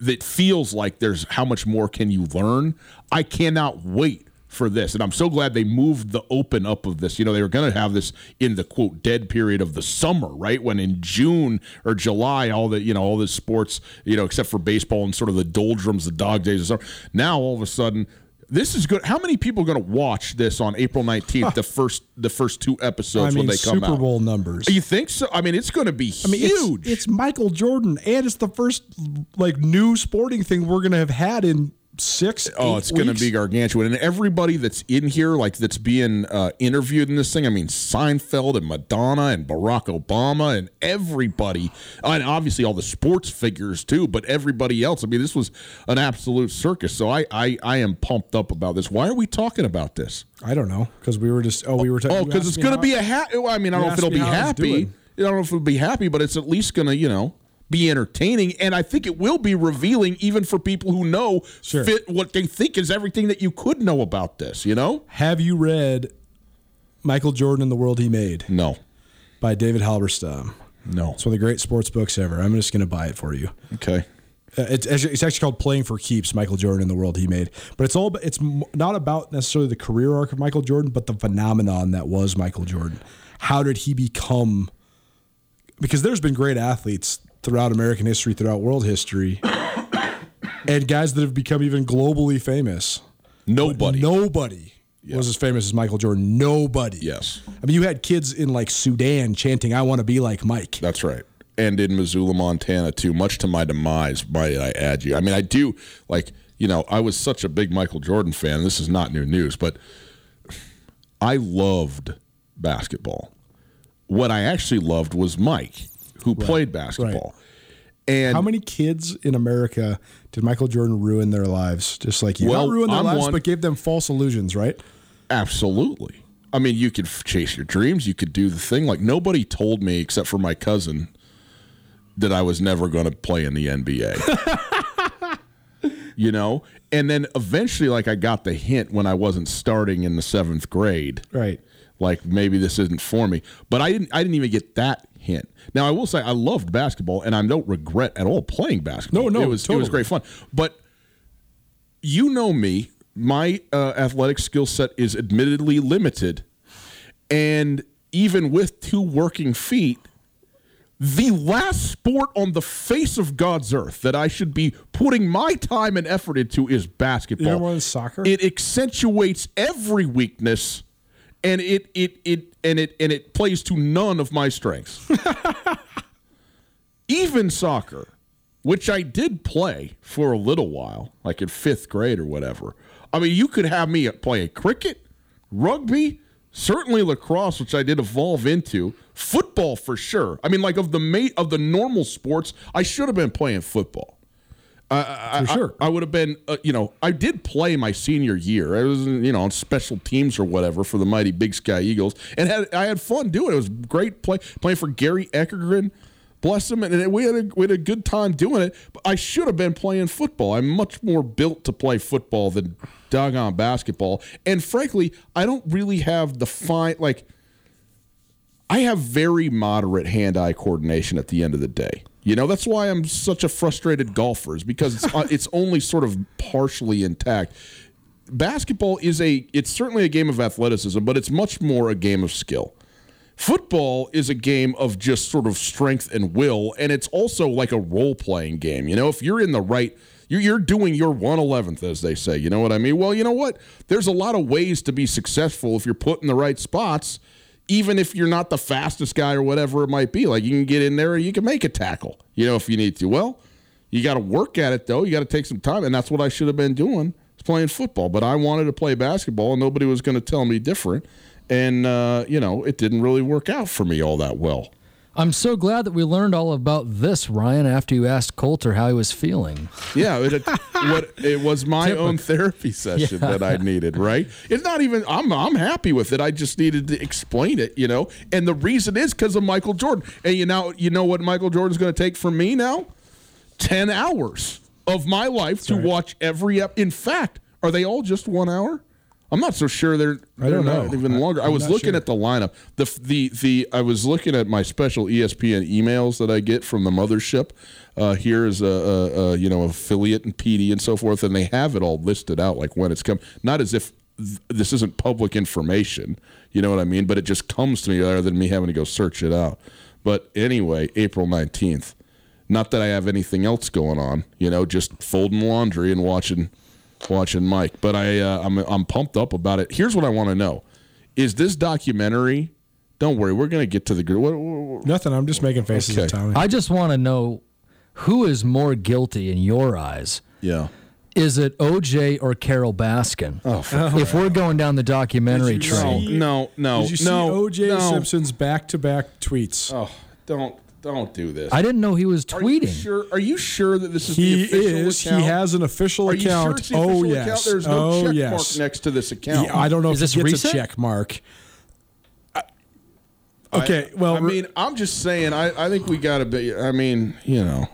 Speaker 2: it feels like there's how much more can you learn? I cannot wait for this. And i'm so glad they moved the open up of this. You know they were going to have this in the quote dead period of the summer right? When in june or july all the you know all the sports you know except for baseball and sort of the doldrums the dog days of summer. Now all of a sudden this is good. How many people are going to watch this on April nineteenth? the first, the first two
Speaker 4: I
Speaker 2: episodes
Speaker 4: mean,
Speaker 2: when they come
Speaker 4: Super
Speaker 2: out.
Speaker 4: Bowl numbers.
Speaker 2: You think so? I mean, it's going to be
Speaker 4: I mean, it's-
Speaker 2: huge.
Speaker 4: It's, Michael Jordan, and it's the first like new sporting thing we're gonna have had in six.
Speaker 2: Oh, it's going to be gargantuan, and everybody that's in here, like that's being uh, interviewed in this thing. I mean, Seinfeld and Madonna and Barack Obama and everybody, and obviously all the sports figures too. But everybody else. I mean, this was an absolute circus. So I, I, I am pumped up about this. Why are we talking about this?
Speaker 4: I don't know because we were just oh we were talking.
Speaker 2: Oh, because it's going to be a happy. I mean, I don't know if it'll be
Speaker 4: how I was
Speaker 2: happy. I don't know if it'll be happy, but it's at least going to, you know, be entertaining. And I think it will be revealing even for people who know
Speaker 4: Sure.
Speaker 2: fit what they think is everything that you could know about this, you know?
Speaker 4: Have you read Michael Jordan and the World He Made
Speaker 2: No.
Speaker 4: by David Halberstam?
Speaker 2: No.
Speaker 4: It's one of the great sports books ever. I'm just going to buy it for you.
Speaker 2: Okay.
Speaker 4: Uh, It's, it's actually called "Playing for Keeps." Michael Jordan and the world he made, but it's all it's not about necessarily the career arc of Michael Jordan, but the phenomenon that was Michael Jordan. How did he become? Because there's been great athletes throughout American history, throughout world history, and guys that have become even globally famous.
Speaker 2: Nobody.
Speaker 4: Nobody was as famous as Michael Jordan. Nobody.
Speaker 2: Yes.
Speaker 4: I mean, you had kids in like Sudan chanting, "I want to be like Mike."
Speaker 2: That's right. And in Missoula, Montana, too, much to my demise, might I add you. I mean, I do, like, you know, I was such a big Michael Jordan fan. This is not new news, but I loved basketball. What I actually loved was Mike, who played basketball. And
Speaker 4: How many kids in America did Michael Jordan ruin their lives? Just like you
Speaker 2: Well,
Speaker 4: not ruin their
Speaker 2: I'm
Speaker 4: lives,
Speaker 2: one-
Speaker 4: but gave them false illusions, right?
Speaker 2: Absolutely. I mean, you could f- chase your dreams. You could do the thing. Like nobody told me, except for my cousin, that I was never going to play in the NBA. you know, and then eventually, like I got the hint when I wasn't starting in the seventh grade.
Speaker 4: Right.
Speaker 2: Like maybe this isn't for me, but I didn't. I didn't even get that hint. Now I will say I loved basketball, and I don't regret at all playing basketball.
Speaker 4: No, no,
Speaker 2: it was it
Speaker 4: totally.
Speaker 2: was great fun. But you know me, my uh, athletic skill set is admittedly limited, and even with two working feet, the last sport on the face of God's earth that I should be putting my time and effort into is basketball.
Speaker 4: You know more than soccer?
Speaker 2: It accentuates every weakness and it it it and it and it plays to none of my strengths. Even soccer, which I did play for a little while, like in fifth grade or whatever. I mean, you could have me play cricket, rugby, certainly lacrosse, which I did evolve into, football for sure. I mean, like of the mate of the normal sports, I should have been playing football. I,
Speaker 4: For sure.
Speaker 2: I, I would have been, uh, you know, I did play my senior year. I was, you know, on special teams or whatever for the mighty Big Sky Eagles, and had I had fun doing it. It was great play playing for Gary Eckergren, bless him, and we had a, we had a good time doing it. But I should have been playing football. I'm much more built to play football than doggone basketball. And frankly, I don't really have the fine like. I have very moderate hand-eye coordination at the end of the day. You know, that's why I'm such a frustrated golfer is because it's uh, it's only sort of partially intact. Basketball is a it's certainly a game of athleticism, but it's much more a game of skill. Football is a game of just sort of strength and will, and it's also like a role playing game. You know, if you're in the right, you're, doing your 111th, as they say. You know what I mean? Well, you know what? There's a lot of ways to be successful if you're put in the right spots, even if you're not the fastest guy or whatever it might be. Like you can get in there and you can make a tackle, you know, if you need to. Well, you got to work at it, though. You got to take some time, and that's what I should have been doing. Playing football, but I wanted to play basketball, and nobody was going to tell me different and uh, you know it didn't really work out for me all that well.
Speaker 8: I'm so glad that we learned all about this, Ryan, after you asked Colter how he was feeling.
Speaker 2: Yeah, it, what it was my own therapy session
Speaker 8: Yeah.
Speaker 2: that I needed. Right? It's not even. I'm I'm happy with it. I just needed to explain it. You know, and the reason is because of Michael Jordan. And you know, you know what Michael Jordan's going to take from me now? Ten hours of my life to watch every. Ep- In fact, are they all just one hour? I'm not so sure they're.
Speaker 4: I don't know.
Speaker 2: even longer. I,
Speaker 4: I'm
Speaker 2: was looking
Speaker 4: sure.
Speaker 2: at the lineup. The the the I was looking at my special ESPN emails that I get from the mothership. Uh, here is a, a, a you know affiliate and PD and so forth, and they have it all listed out like when it's come. Not as if th- this isn't public information. You know what I mean? But it just comes to me rather than me having to go search it out. But anyway, April nineteenth. Not that I have anything else going on. You know, just folding laundry and watching watching Mike. But I uh, I'm I'm pumped up about it. Here's what I want to know: Is this documentary? Don't worry, we're gonna get to the. gr- What, what,
Speaker 4: Nothing. I'm just making faces
Speaker 2: Okay.
Speaker 4: at Tommy.
Speaker 8: I just want to know who is more guilty in your eyes.
Speaker 2: yeah.
Speaker 8: Is it OJ or Carole Baskin? Oh, if we're going down the documentary
Speaker 4: trail, you
Speaker 8: train,
Speaker 4: see-
Speaker 2: No, no,
Speaker 4: Did you see
Speaker 2: no.
Speaker 4: OJ
Speaker 2: no.
Speaker 4: Simpson's back-to-back tweets?
Speaker 2: Oh, don't don't do this.
Speaker 8: I didn't know he was
Speaker 2: Are you
Speaker 8: tweeting.
Speaker 2: sure? Are you sure that this is
Speaker 4: he
Speaker 2: the official
Speaker 4: is.
Speaker 2: account?
Speaker 4: He has an official
Speaker 2: Are you sure
Speaker 4: account.
Speaker 2: it's the
Speaker 4: oh
Speaker 2: official
Speaker 4: yes.
Speaker 2: account? There's no
Speaker 4: oh
Speaker 2: check
Speaker 4: yes.
Speaker 2: mark next to this account.
Speaker 4: Yeah, I don't know
Speaker 8: Is
Speaker 4: if
Speaker 8: this
Speaker 4: he gets
Speaker 8: recent?
Speaker 4: a check mark. I- Okay, well,
Speaker 2: I mean, I'm just saying. I, I think we got to be. I mean, you know,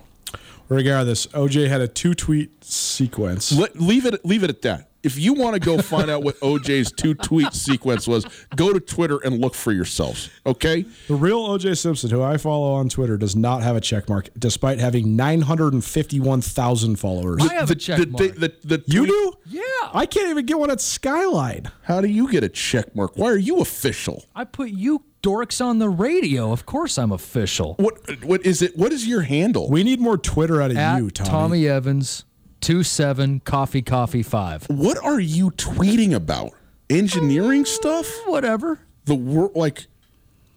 Speaker 4: regardless, OJ had a two-tweet sequence.
Speaker 2: let, leave it. Leave it at that. If you want to go find out what OJ's two tweet sequence was, go to Twitter and look for yourselves. Okay.
Speaker 4: The real OJ Simpson, who I follow on Twitter, does not have a check mark, despite having 951,000 followers.
Speaker 8: I have a check
Speaker 2: the,
Speaker 8: mark.
Speaker 2: the, the
Speaker 4: you do?
Speaker 8: Yeah.
Speaker 4: I can't even get one at Skyline.
Speaker 2: How do you get a check mark? Why are you official?
Speaker 8: I put you dorks on the radio. Of course, I'm official.
Speaker 2: What what is it? What is your handle?
Speaker 4: We need more Twitter out of
Speaker 8: At
Speaker 4: you, Tommy.
Speaker 8: Tommy Evans, two seven coffee coffee five.
Speaker 2: what are you tweeting about? Engineering stuff?
Speaker 8: Whatever.
Speaker 2: The wor like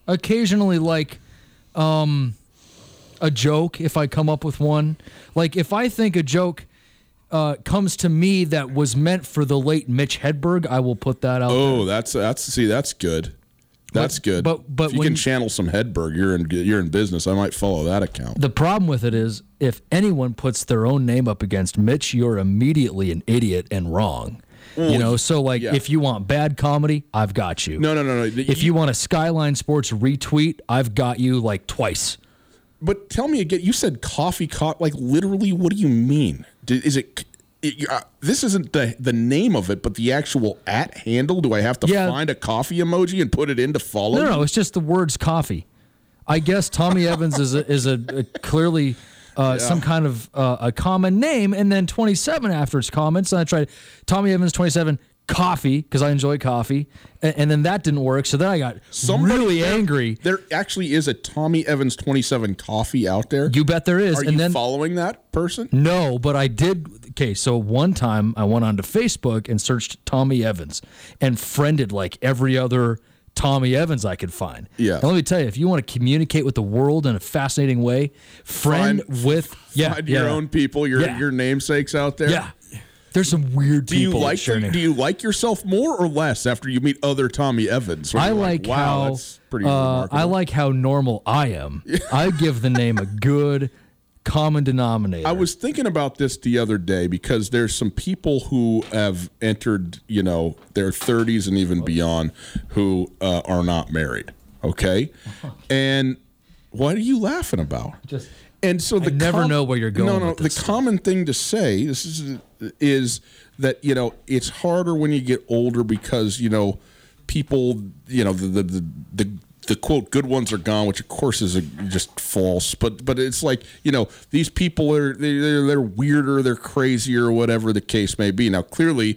Speaker 8: occasionally like um a joke if I come up with one. Like if I think a joke uh, comes to me that was meant for the late Mitch Hedberg, I will put that out.
Speaker 2: oh, that's that's see that's good. That's good.
Speaker 8: but- but
Speaker 2: if you can channel some Hedberg, you're in you're in business. I might follow that account.
Speaker 8: The problem with it is if anyone puts their own name up against Mitch, you're immediately an idiot and wrong. you know, so like
Speaker 2: yeah.
Speaker 8: if you want bad comedy, I've got you.
Speaker 2: No, no, no, no.
Speaker 8: If you want a Skyline Sports retweet, I've got you like twice.
Speaker 2: But tell me again. You said coffee caught. Like literally, what do you mean? Is it? it uh, this isn't the the name of it, but the actual at handle. Do I have to
Speaker 8: Yeah.
Speaker 2: find a coffee emoji and put it in to follow?
Speaker 8: No,
Speaker 2: you?
Speaker 8: no, it's just the words coffee. I guess Tommy Evans is a, is a, a clearly uh, some kind of uh, a common name, and then 27 after its comments. And I tried Tommy Evans 27 coffee because I enjoy coffee, and, and then that didn't work. So then I got really
Speaker 2: there-
Speaker 8: angry.
Speaker 2: There actually is a Tommy Evans 27 coffee out there.
Speaker 8: You bet there is.
Speaker 2: Are
Speaker 8: and
Speaker 2: you
Speaker 8: then
Speaker 2: following that person?
Speaker 8: No, but I did. Okay, so one time I went onto Facebook and searched Tommy Evans and friended like every other Tommy Evans I could find.
Speaker 2: Yeah.
Speaker 8: And let me tell you, if you want to communicate with the world in a fascinating way, friend
Speaker 2: Find-
Speaker 8: with yeah,
Speaker 2: Find
Speaker 8: yeah,
Speaker 2: your own people, your
Speaker 8: Yeah.
Speaker 2: your namesakes out there.
Speaker 8: Yeah. There's some weird
Speaker 2: Do you like
Speaker 8: it.
Speaker 2: Do you like yourself more or less after you meet other Tommy Evans?
Speaker 8: I
Speaker 2: you're
Speaker 8: like
Speaker 2: wow,
Speaker 8: how
Speaker 2: that's pretty
Speaker 8: uh. I like how normal I am. I give the name a good common denominator.
Speaker 2: I was thinking about this the other day because there's some people who have entered, you know, their 30s and even beyond who uh, are not married. Okay, and what are you laughing about?
Speaker 8: Just-
Speaker 2: and so the
Speaker 8: never know where you're going
Speaker 2: No, no. The common thing to say this is is that you know it's harder when you get older because you know people you know the the the, the the quote good ones are gone which of course is a, just false but but it's like you know these people are they- they're, they're weirder they're crazier or whatever the case may be now clearly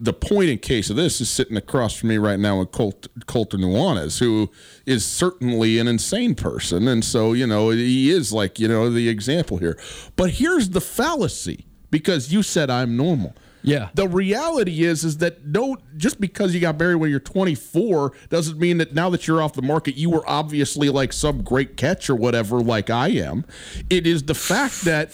Speaker 2: the point in case of this is sitting across from me right now with Colt, Colter Nuanez, who is certainly an insane person. And so, you know, he is like, you know, the example here. But here's the fallacy because you said I'm normal.
Speaker 8: Yeah.
Speaker 2: The reality is, is that no, just because you got married when you're 24 doesn't mean that now that you're off the market, you were obviously like some great catch or whatever, like I am. It is the fact that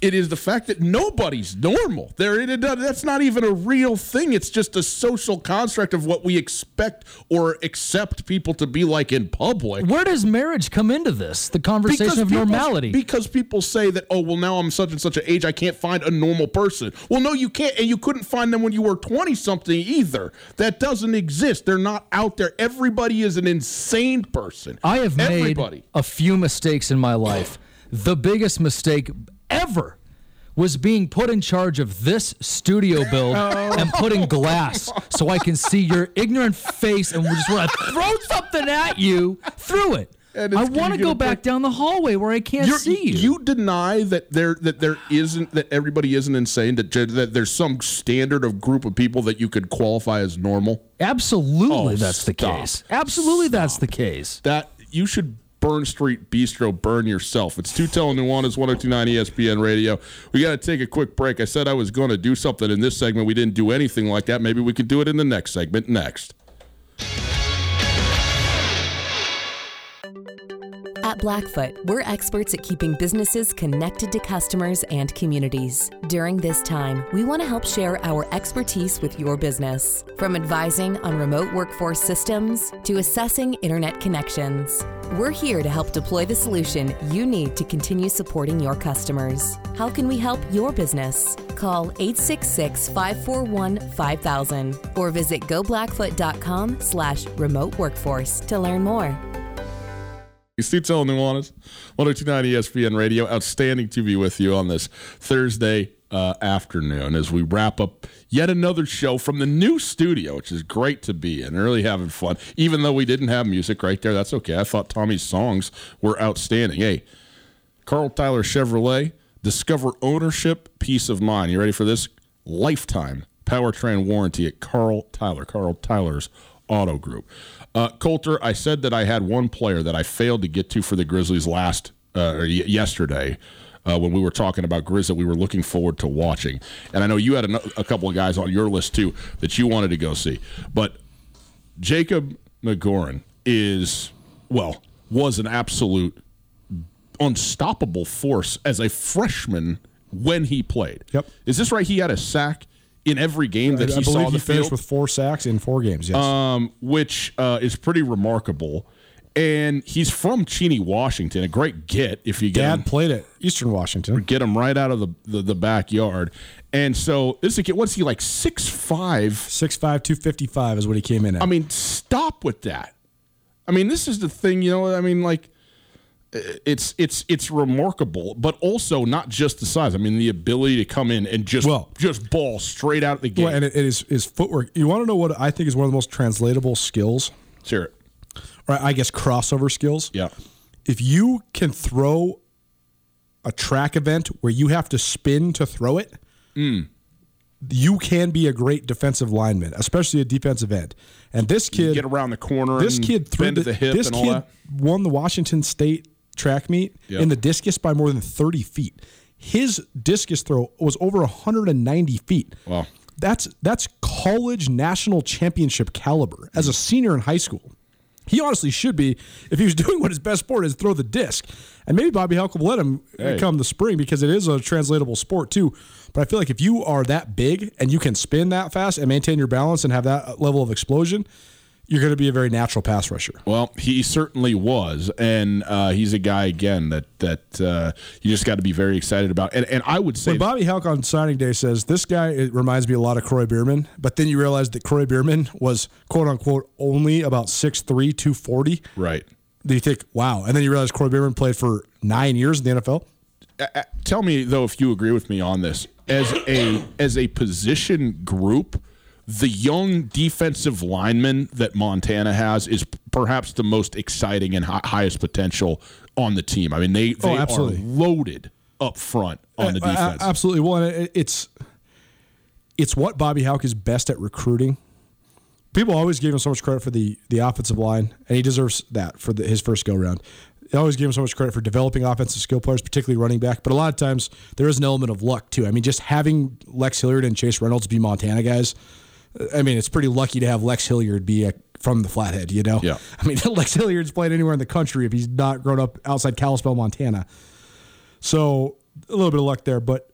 Speaker 2: it is the fact that nobody's normal. There, it, that's not even a real thing. It's just a social construct of what we expect or accept people to be like in public.
Speaker 8: Where does marriage come into this? The conversation because of
Speaker 2: people-
Speaker 8: normality.
Speaker 2: Because people say that, oh, well, now I'm such and such an age, I can't find a normal person. Well, no, you can't. And you couldn't find them when you were 20 something either. That doesn't exist. They're not out there. Everybody is an insane person.
Speaker 8: I have made a few mistakes in my life. The biggest mistake ever was being put in charge of this studio build
Speaker 2: Oh.
Speaker 8: and putting glass so I can see your ignorant face and just want to throw something at you through it. I want to go back down the hallway where I can't
Speaker 2: You're-
Speaker 8: see you.
Speaker 2: You deny that there that there isn't that everybody isn't insane that that there's some standard of group of people that you could qualify as normal.
Speaker 8: Absolutely,
Speaker 2: Oh,
Speaker 8: that's the case. Absolutely, that's the case.
Speaker 2: That you should burn Street Bistro burn yourself. It's two telling Nuanez 1029 ESPN radio. We got to take a quick break. I said I was going to do something in this segment. We didn't do anything like that. Maybe we could do it in the next segment next.
Speaker 7: At Blackfoot, we're experts at keeping businesses connected to customers and communities. During this time, we want to help share our expertise with your business. From advising on remote workforce systems to assessing internet connections, we're here to help deploy the solution you need to continue supporting your customers. How can we help your business? Call 866-541-5000 or visit goblackfoot.com slash remote workforce to learn more.
Speaker 2: It's Tutel Nuanez, 1029 ESPN radio. Outstanding to be with you on this Thursday uh, afternoon as we wrap up yet another show from the new studio, which is great to be in. Really having fun. Even though we didn't have music right there, that's okay. I thought Tommy's songs were outstanding. Hey, Karl Tyler Chevrolet, discover ownership, peace of mind. You ready for this? Lifetime powertrain warranty at Karl Tyler, Karl Tyler's Auto Group. Uh, Colter, I said that I had one player that I failed to get to for the Grizzlies last uh, or y- yesterday. Uh, when we were talking about Grizz that we were looking forward to watching, and I know you had a, a couple of guys on your list too that you wanted to go see, but Jacob McGoran is well was an absolute unstoppable force as a freshman when he played.
Speaker 4: Yep.
Speaker 2: Is this right? He had a sack in every game that
Speaker 4: I
Speaker 2: he saw
Speaker 4: believe
Speaker 2: on
Speaker 4: he
Speaker 2: the
Speaker 4: finished
Speaker 2: field,
Speaker 4: with four sacks in four games. Yes.
Speaker 2: um, which uh, is pretty remarkable. And he's from Cheney, Washington. A great get if you get him,
Speaker 4: Dad played at Eastern Washington.
Speaker 2: get him right out of the, the, the backyard. And so this is a kid. What's he like? Six five.
Speaker 4: 6'5", 255 is what he came in at.
Speaker 2: I mean, stop with that. I mean, this is the thing, you know. I mean, like, it's it's it's remarkable, but also not just the size. I mean, the ability to come in and just
Speaker 4: Well-
Speaker 2: just ball straight out of the game.
Speaker 4: well, and it, it is his footwork. You want to know what I think is one of the most translatable skills,
Speaker 2: Sure.
Speaker 4: or I guess crossover skills.
Speaker 2: Yeah.
Speaker 4: If you can throw a track event where you have to spin to throw it, mm. you can be a great defensive lineman, especially a defensive end. And this
Speaker 2: You
Speaker 4: kid,
Speaker 2: get around the corner.
Speaker 4: this
Speaker 2: and
Speaker 4: kid threw the,
Speaker 2: the hip
Speaker 4: this
Speaker 2: and all
Speaker 4: kid won the Washington State track meet
Speaker 2: Yep.
Speaker 4: in the discus by more than 30 feet. His discus throw was over 190 feet.
Speaker 2: Wow.
Speaker 4: That's that's college national championship caliber as a senior in high school. He honestly should be if he was doing what his best sport is throw the disc. And maybe Bobby Hauck will let him
Speaker 2: Hey.
Speaker 4: come the spring because it is a translatable sport too. But I feel like if you are that big and you can spin that fast and maintain your balance and have that level of explosion, you're going to be a very natural pass rusher.
Speaker 2: Well, he certainly was, and uh, he's a guy again that that uh, you just got to be very excited about. And and I would say
Speaker 4: When Bobby Hauck on signing day says this guy it reminds me a lot of Kroy Biermann, but then you realize that Kroy Biermann was quote unquote only about 6'3", 240.
Speaker 2: right.
Speaker 4: Then you think, wow. And then you realize Kroy Biermann played for nine years in the NFL.
Speaker 2: Uh, tell me though if you agree with me on this as a as a position group the young defensive lineman that Montana has is perhaps the most exciting and hi- highest potential on the team. I mean, they they are
Speaker 4: Oh, absolutely.
Speaker 2: loaded up front on the
Speaker 4: Uh, uh,
Speaker 2: defense.
Speaker 4: absolutely. Well, it's it's what Bobby Hauck is best at recruiting. People always gave him so much credit for the the offensive line, and he deserves that for the, his first go round. They always give him so much credit for developing offensive skill players, particularly running back. But a lot of times there is an element of luck too. I mean, just having Lex Hilliard and Chase Reynolds be Montana guys. I mean, it's pretty lucky to have Lex Hilliard be a, from the Flathead. You know,
Speaker 2: Yeah.
Speaker 4: I mean, Lex Hilliard's played anywhere in the country if he's not grown up outside Kalispell, Montana. So a little bit of luck there, but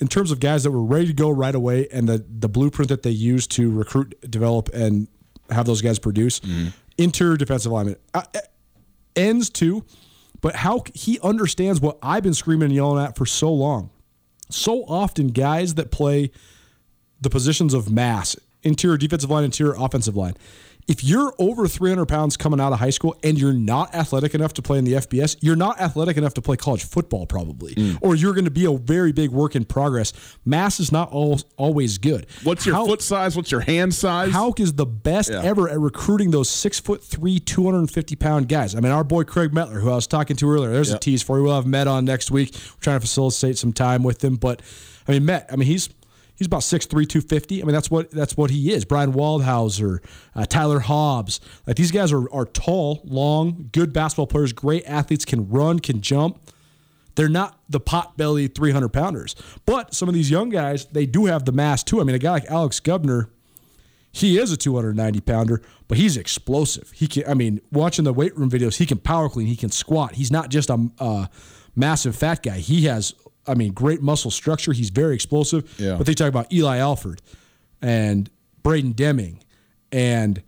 Speaker 4: in terms of guys that were ready to go right away and the the blueprint that they used to recruit, develop, and have those guys produce, interior defensive lineman uh, uh, ends too. But how he understands what I've been screaming and yelling at for so long. So often, guys that play the positions of mass, interior defensive line, interior offensive line. If you're over 300 pounds coming out of high school and you're not athletic enough to play in the FBS, you're not athletic enough to play college football, probably, mm. or you're going to be a very big work in progress. Mass is not al- always good.
Speaker 2: What's your
Speaker 4: How-
Speaker 2: foot size? What's your hand size?
Speaker 4: Hauck is the best
Speaker 2: Yeah.
Speaker 4: ever at recruiting those six foot three, 250 pound guys. I mean, our boy Craig Metler, who I was talking to earlier, there's a
Speaker 2: Yep.
Speaker 4: tease for you. We'll have Met on next week. We're trying to facilitate some time with him. But I mean, Met, I mean, he's he's about 6'3, 250. I mean, that's what that's what he is. Brian Waldhauser, uh, Tyler Hobbs. Like these guys are are tall, long, good basketball players, great athletes, can run, can jump. They're not the pot belly 300 pounders. But some of these young guys, they do have the mass too. I mean, a guy like Alex Gubner, he is a 290 pounder, but he's explosive. He can, I mean, watching the weight room videos, he can power clean, he can squat. He's not just a, a massive fat guy. He has, I mean, great muscle structure. He's very explosive.
Speaker 2: Yeah.
Speaker 4: But they talk about Eli Alford and Braden Deming and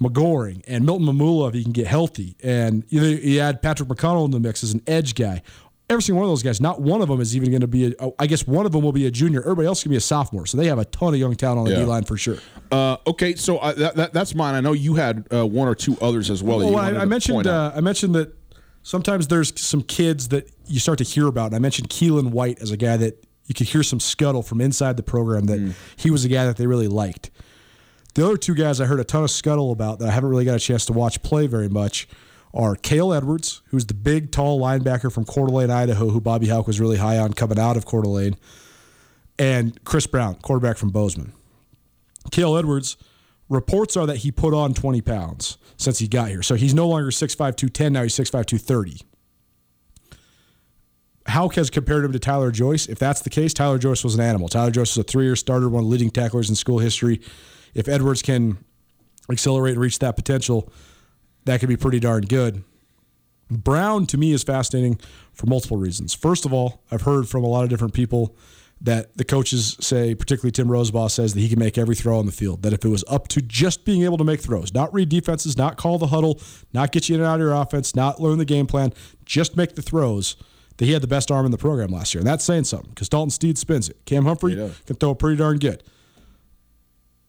Speaker 4: McGoring and Milton Mamula if he can get healthy. And you, know, you add Patrick McConnell in the mix as an edge guy. Every single one of those guys, not one of them is even going to be, a, I guess one of them will be a junior. Everybody else can be a sophomore. So they have a ton of young talent on the
Speaker 2: Yeah.
Speaker 4: D line for sure.
Speaker 2: Uh, okay, so uh, that, that, that's mine. I know you had uh, one or two others as well.
Speaker 4: Well, I, I mentioned uh, I mentioned that sometimes there's some kids that you start to hear about. And I mentioned Keelan White as a guy that you could hear some scuttle from inside the program that
Speaker 2: Mm.
Speaker 4: he was a guy that they really liked. The other two guys I heard a ton of scuttle about that I haven't really got a chance to watch play very much are Cale Edwards, who's the big, tall linebacker from Coeur d'Alene, Idaho, who Bobby Hauck was really high on coming out of Coeur d'Alene, and Chris Brown, quarterback from Bozeman. Cale Edwards, reports are that he put on 20 pounds since he got here. So he's no longer 6'5, 210, now he's 6'5, 230. Hauck has compared him to Tyler Joyce. If that's the case, Tyler Joyce was an animal. Tyler Joyce was a three year starter, one of the leading tacklers in school history. If Edwards can accelerate and reach that potential, that could be pretty darn good. Brown to me is fascinating for multiple reasons. First of all, I've heard from a lot of different people that the coaches say, particularly Timm Rosenbach says that he can make every throw on the field. That if it was up to just being able to make throws, not read defenses, not call the huddle, not get you in and out of your offense, not learn the game plan, just make the throws, that he had the best arm in the program last year. And that's saying something because Dalton Steed spins it. Cam Humphrey can throw pretty darn good.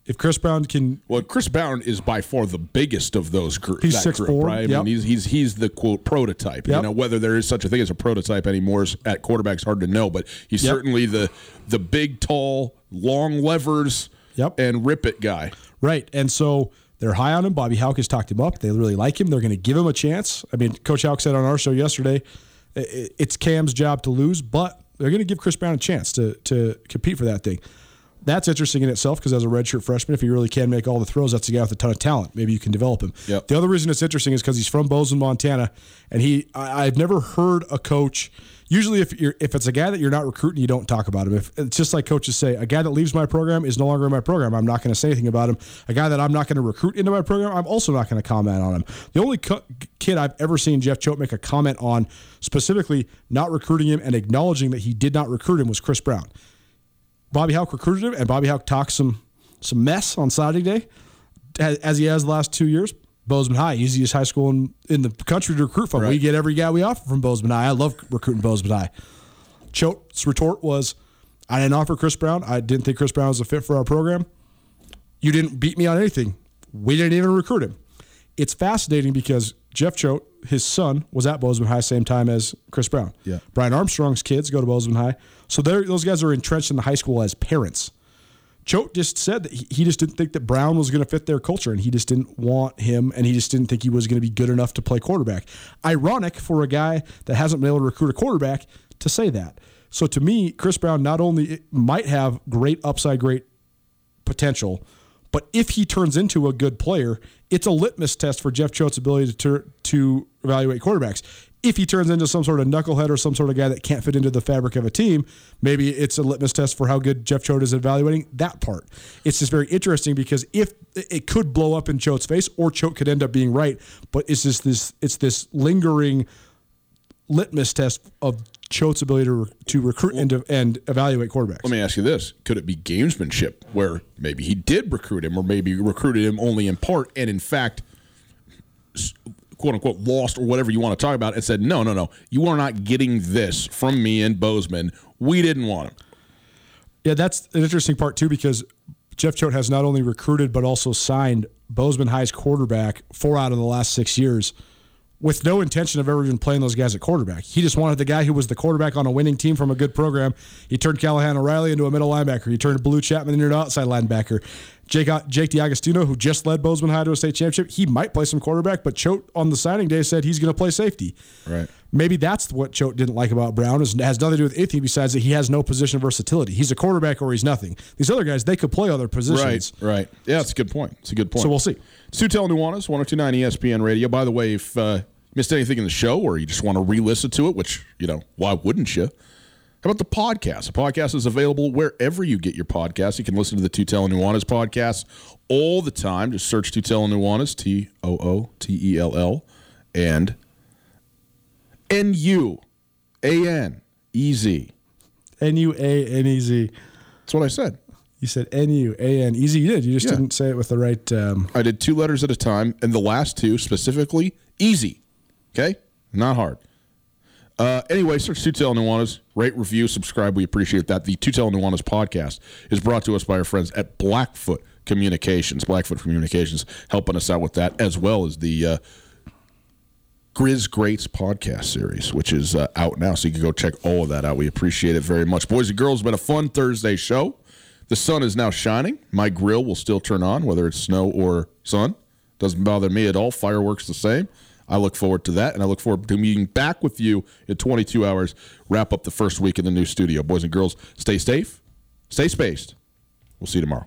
Speaker 4: If Chris Brown can
Speaker 2: Well, Chris Brown is by far the biggest of those groups.
Speaker 4: He's
Speaker 2: that group,
Speaker 4: 6'4",
Speaker 2: right? I
Speaker 4: yep.
Speaker 2: mean, he's he's he's the quote prototype. You know, whether there is such a thing as a prototype anymore is- at quarterback's hard to know, but he's
Speaker 4: Yep.
Speaker 2: certainly the the big, tall, long levers,
Speaker 4: Yep.
Speaker 2: and rip it guy.
Speaker 4: Right. And so they're high on him. Bobby Hauck has talked him up. They really like him. They're going to give him a chance. I mean, Coach Hauck said on our show yesterday, it's Cam's job to lose, but they're going to give Chris Brown a chance to to compete for that thing. that's interesting in itself because as a redshirt freshman, if he really can make all the throws, that's a guy with a ton of talent. Maybe you can develop him.
Speaker 2: Yep.
Speaker 4: The other reason it's interesting is because he's from Bozeman, Montana, and he I, I've never heard a coach. Usually, if you're if it's a guy that you're not recruiting, you don't talk about him. If it's just like coaches say, a guy that leaves my program is no longer in my program. I'm not going to say anything about him. A guy that I'm not going to recruit into my program, I'm also not going to comment on him. The only co- kid I've ever seen Jeff Choate make a comment on, specifically not recruiting him and acknowledging that he did not recruit him, was Chris Brown. Bobby Hauck recruited him, and Bobby Hauck talked some some mess on Saturday day, as he has the last two years. Bozeman High, easiest high school in, in the country to recruit from. We get every guy we offer from Bozeman High. I love recruiting Bozeman High. Choate's retort was, I didn't offer Chris Brown. I didn't think Chris Brown was a fit for our program. You didn't beat me on anything. We didn't even recruit him. It's fascinating because Jeff Choate, his son, was at Bozeman High same time as Chris Brown.
Speaker 2: Yeah.
Speaker 4: Brian Armstrong's kids go to Bozeman High. So those guys are entrenched in the high school as parents. Choate just said that he just didn't think that Brown was going to fit their culture, and he just didn't want him, and he just didn't think he was going to be good enough to play quarterback. Ironic for a guy that hasn't been able to recruit a quarterback to say that. So to me, Chris Brown not only might have great upside, great potential, but if he turns into a good player, it's a litmus test for Jeff Choate's ability to to evaluate quarterbacks. If he turns into some sort of knucklehead or some sort of guy that can't fit into the fabric of a team, maybe it's a litmus test for how good Jeff Choate is evaluating that part. It's just very interesting because if it could blow up in Choate's face, or Choate could end up being right, but it's just this it's this lingering litmus test of Choate's ability to, to recruit and, to, and evaluate quarterbacks.
Speaker 2: Let me ask you this: Could it be gamesmanship, where maybe he did recruit him, or maybe recruited him only in part, and in fact, quote unquote, lost or whatever you want to talk about, and said, "No, no, no, you are not getting this from me and Bozeman. We didn't want him."
Speaker 4: Yeah, that's an interesting part too because Jeff Choate has not only recruited but also signed Bozeman High's quarterback four out of the last six years with no intention of ever even playing those guys at quarterback. He just wanted the guy who was the quarterback on a winning team from a good program. He turned Callahan O'Reilly into a middle linebacker. He turned Blue Chapman into an outside linebacker. Jake, uh, Jake DiAgostino, who just led Bozeman High to a state championship, he might play some quarterback, but Choate on the signing day said he's going to play safety.
Speaker 2: Right.
Speaker 4: Maybe that's what Choate didn't like about Brown. Is has nothing to do with anything besides that he has no position versatility. He's a quarterback or he's nothing. These other guys, they could play other positions.
Speaker 2: Right, right. Yeah, it's a good point. It's a good point.
Speaker 4: So we'll see.
Speaker 2: Tutel Nuanez, 1029 ESPN Radio. By the way, if uh, missed anything in the show or you just want to re listen to it, which, you know, why wouldn't you? How about the podcast? The podcast is available wherever you get your podcast. You can listen to the Tutel Nuanez podcast all the time. Just search Tutel Nuanez, T O O T E L L, and N U A N E Z.
Speaker 4: N U A N E Z.
Speaker 2: That's what I said.
Speaker 4: You said N U A N E Z. You did. You just
Speaker 2: Yeah.
Speaker 4: didn't say it with the right. Um,
Speaker 2: I did two letters at a time, and the last two specifically easy. Okay, not hard. Uh, anyway, search Tutel Nuanez, rate, review, subscribe. We appreciate that. The Tutel Nuanez podcast is brought to us by our friends at Blackfoot Communications. Blackfoot Communications helping us out with that, as well as the uh, Grizz Greats podcast series, which is uh, out now. So you can go check all of that out. We appreciate it very much. Boys and girls, it's been a fun Thursday show. The sun is now shining. My grill will still turn on, whether it's snow or sun. Doesn't bother me at all. Fireworks the same. I look forward to that, and I look forward to meeting back with you in 22 hours. Wrap up the first week in the new studio. Boys and girls, stay safe, stay spaced. We'll see you tomorrow.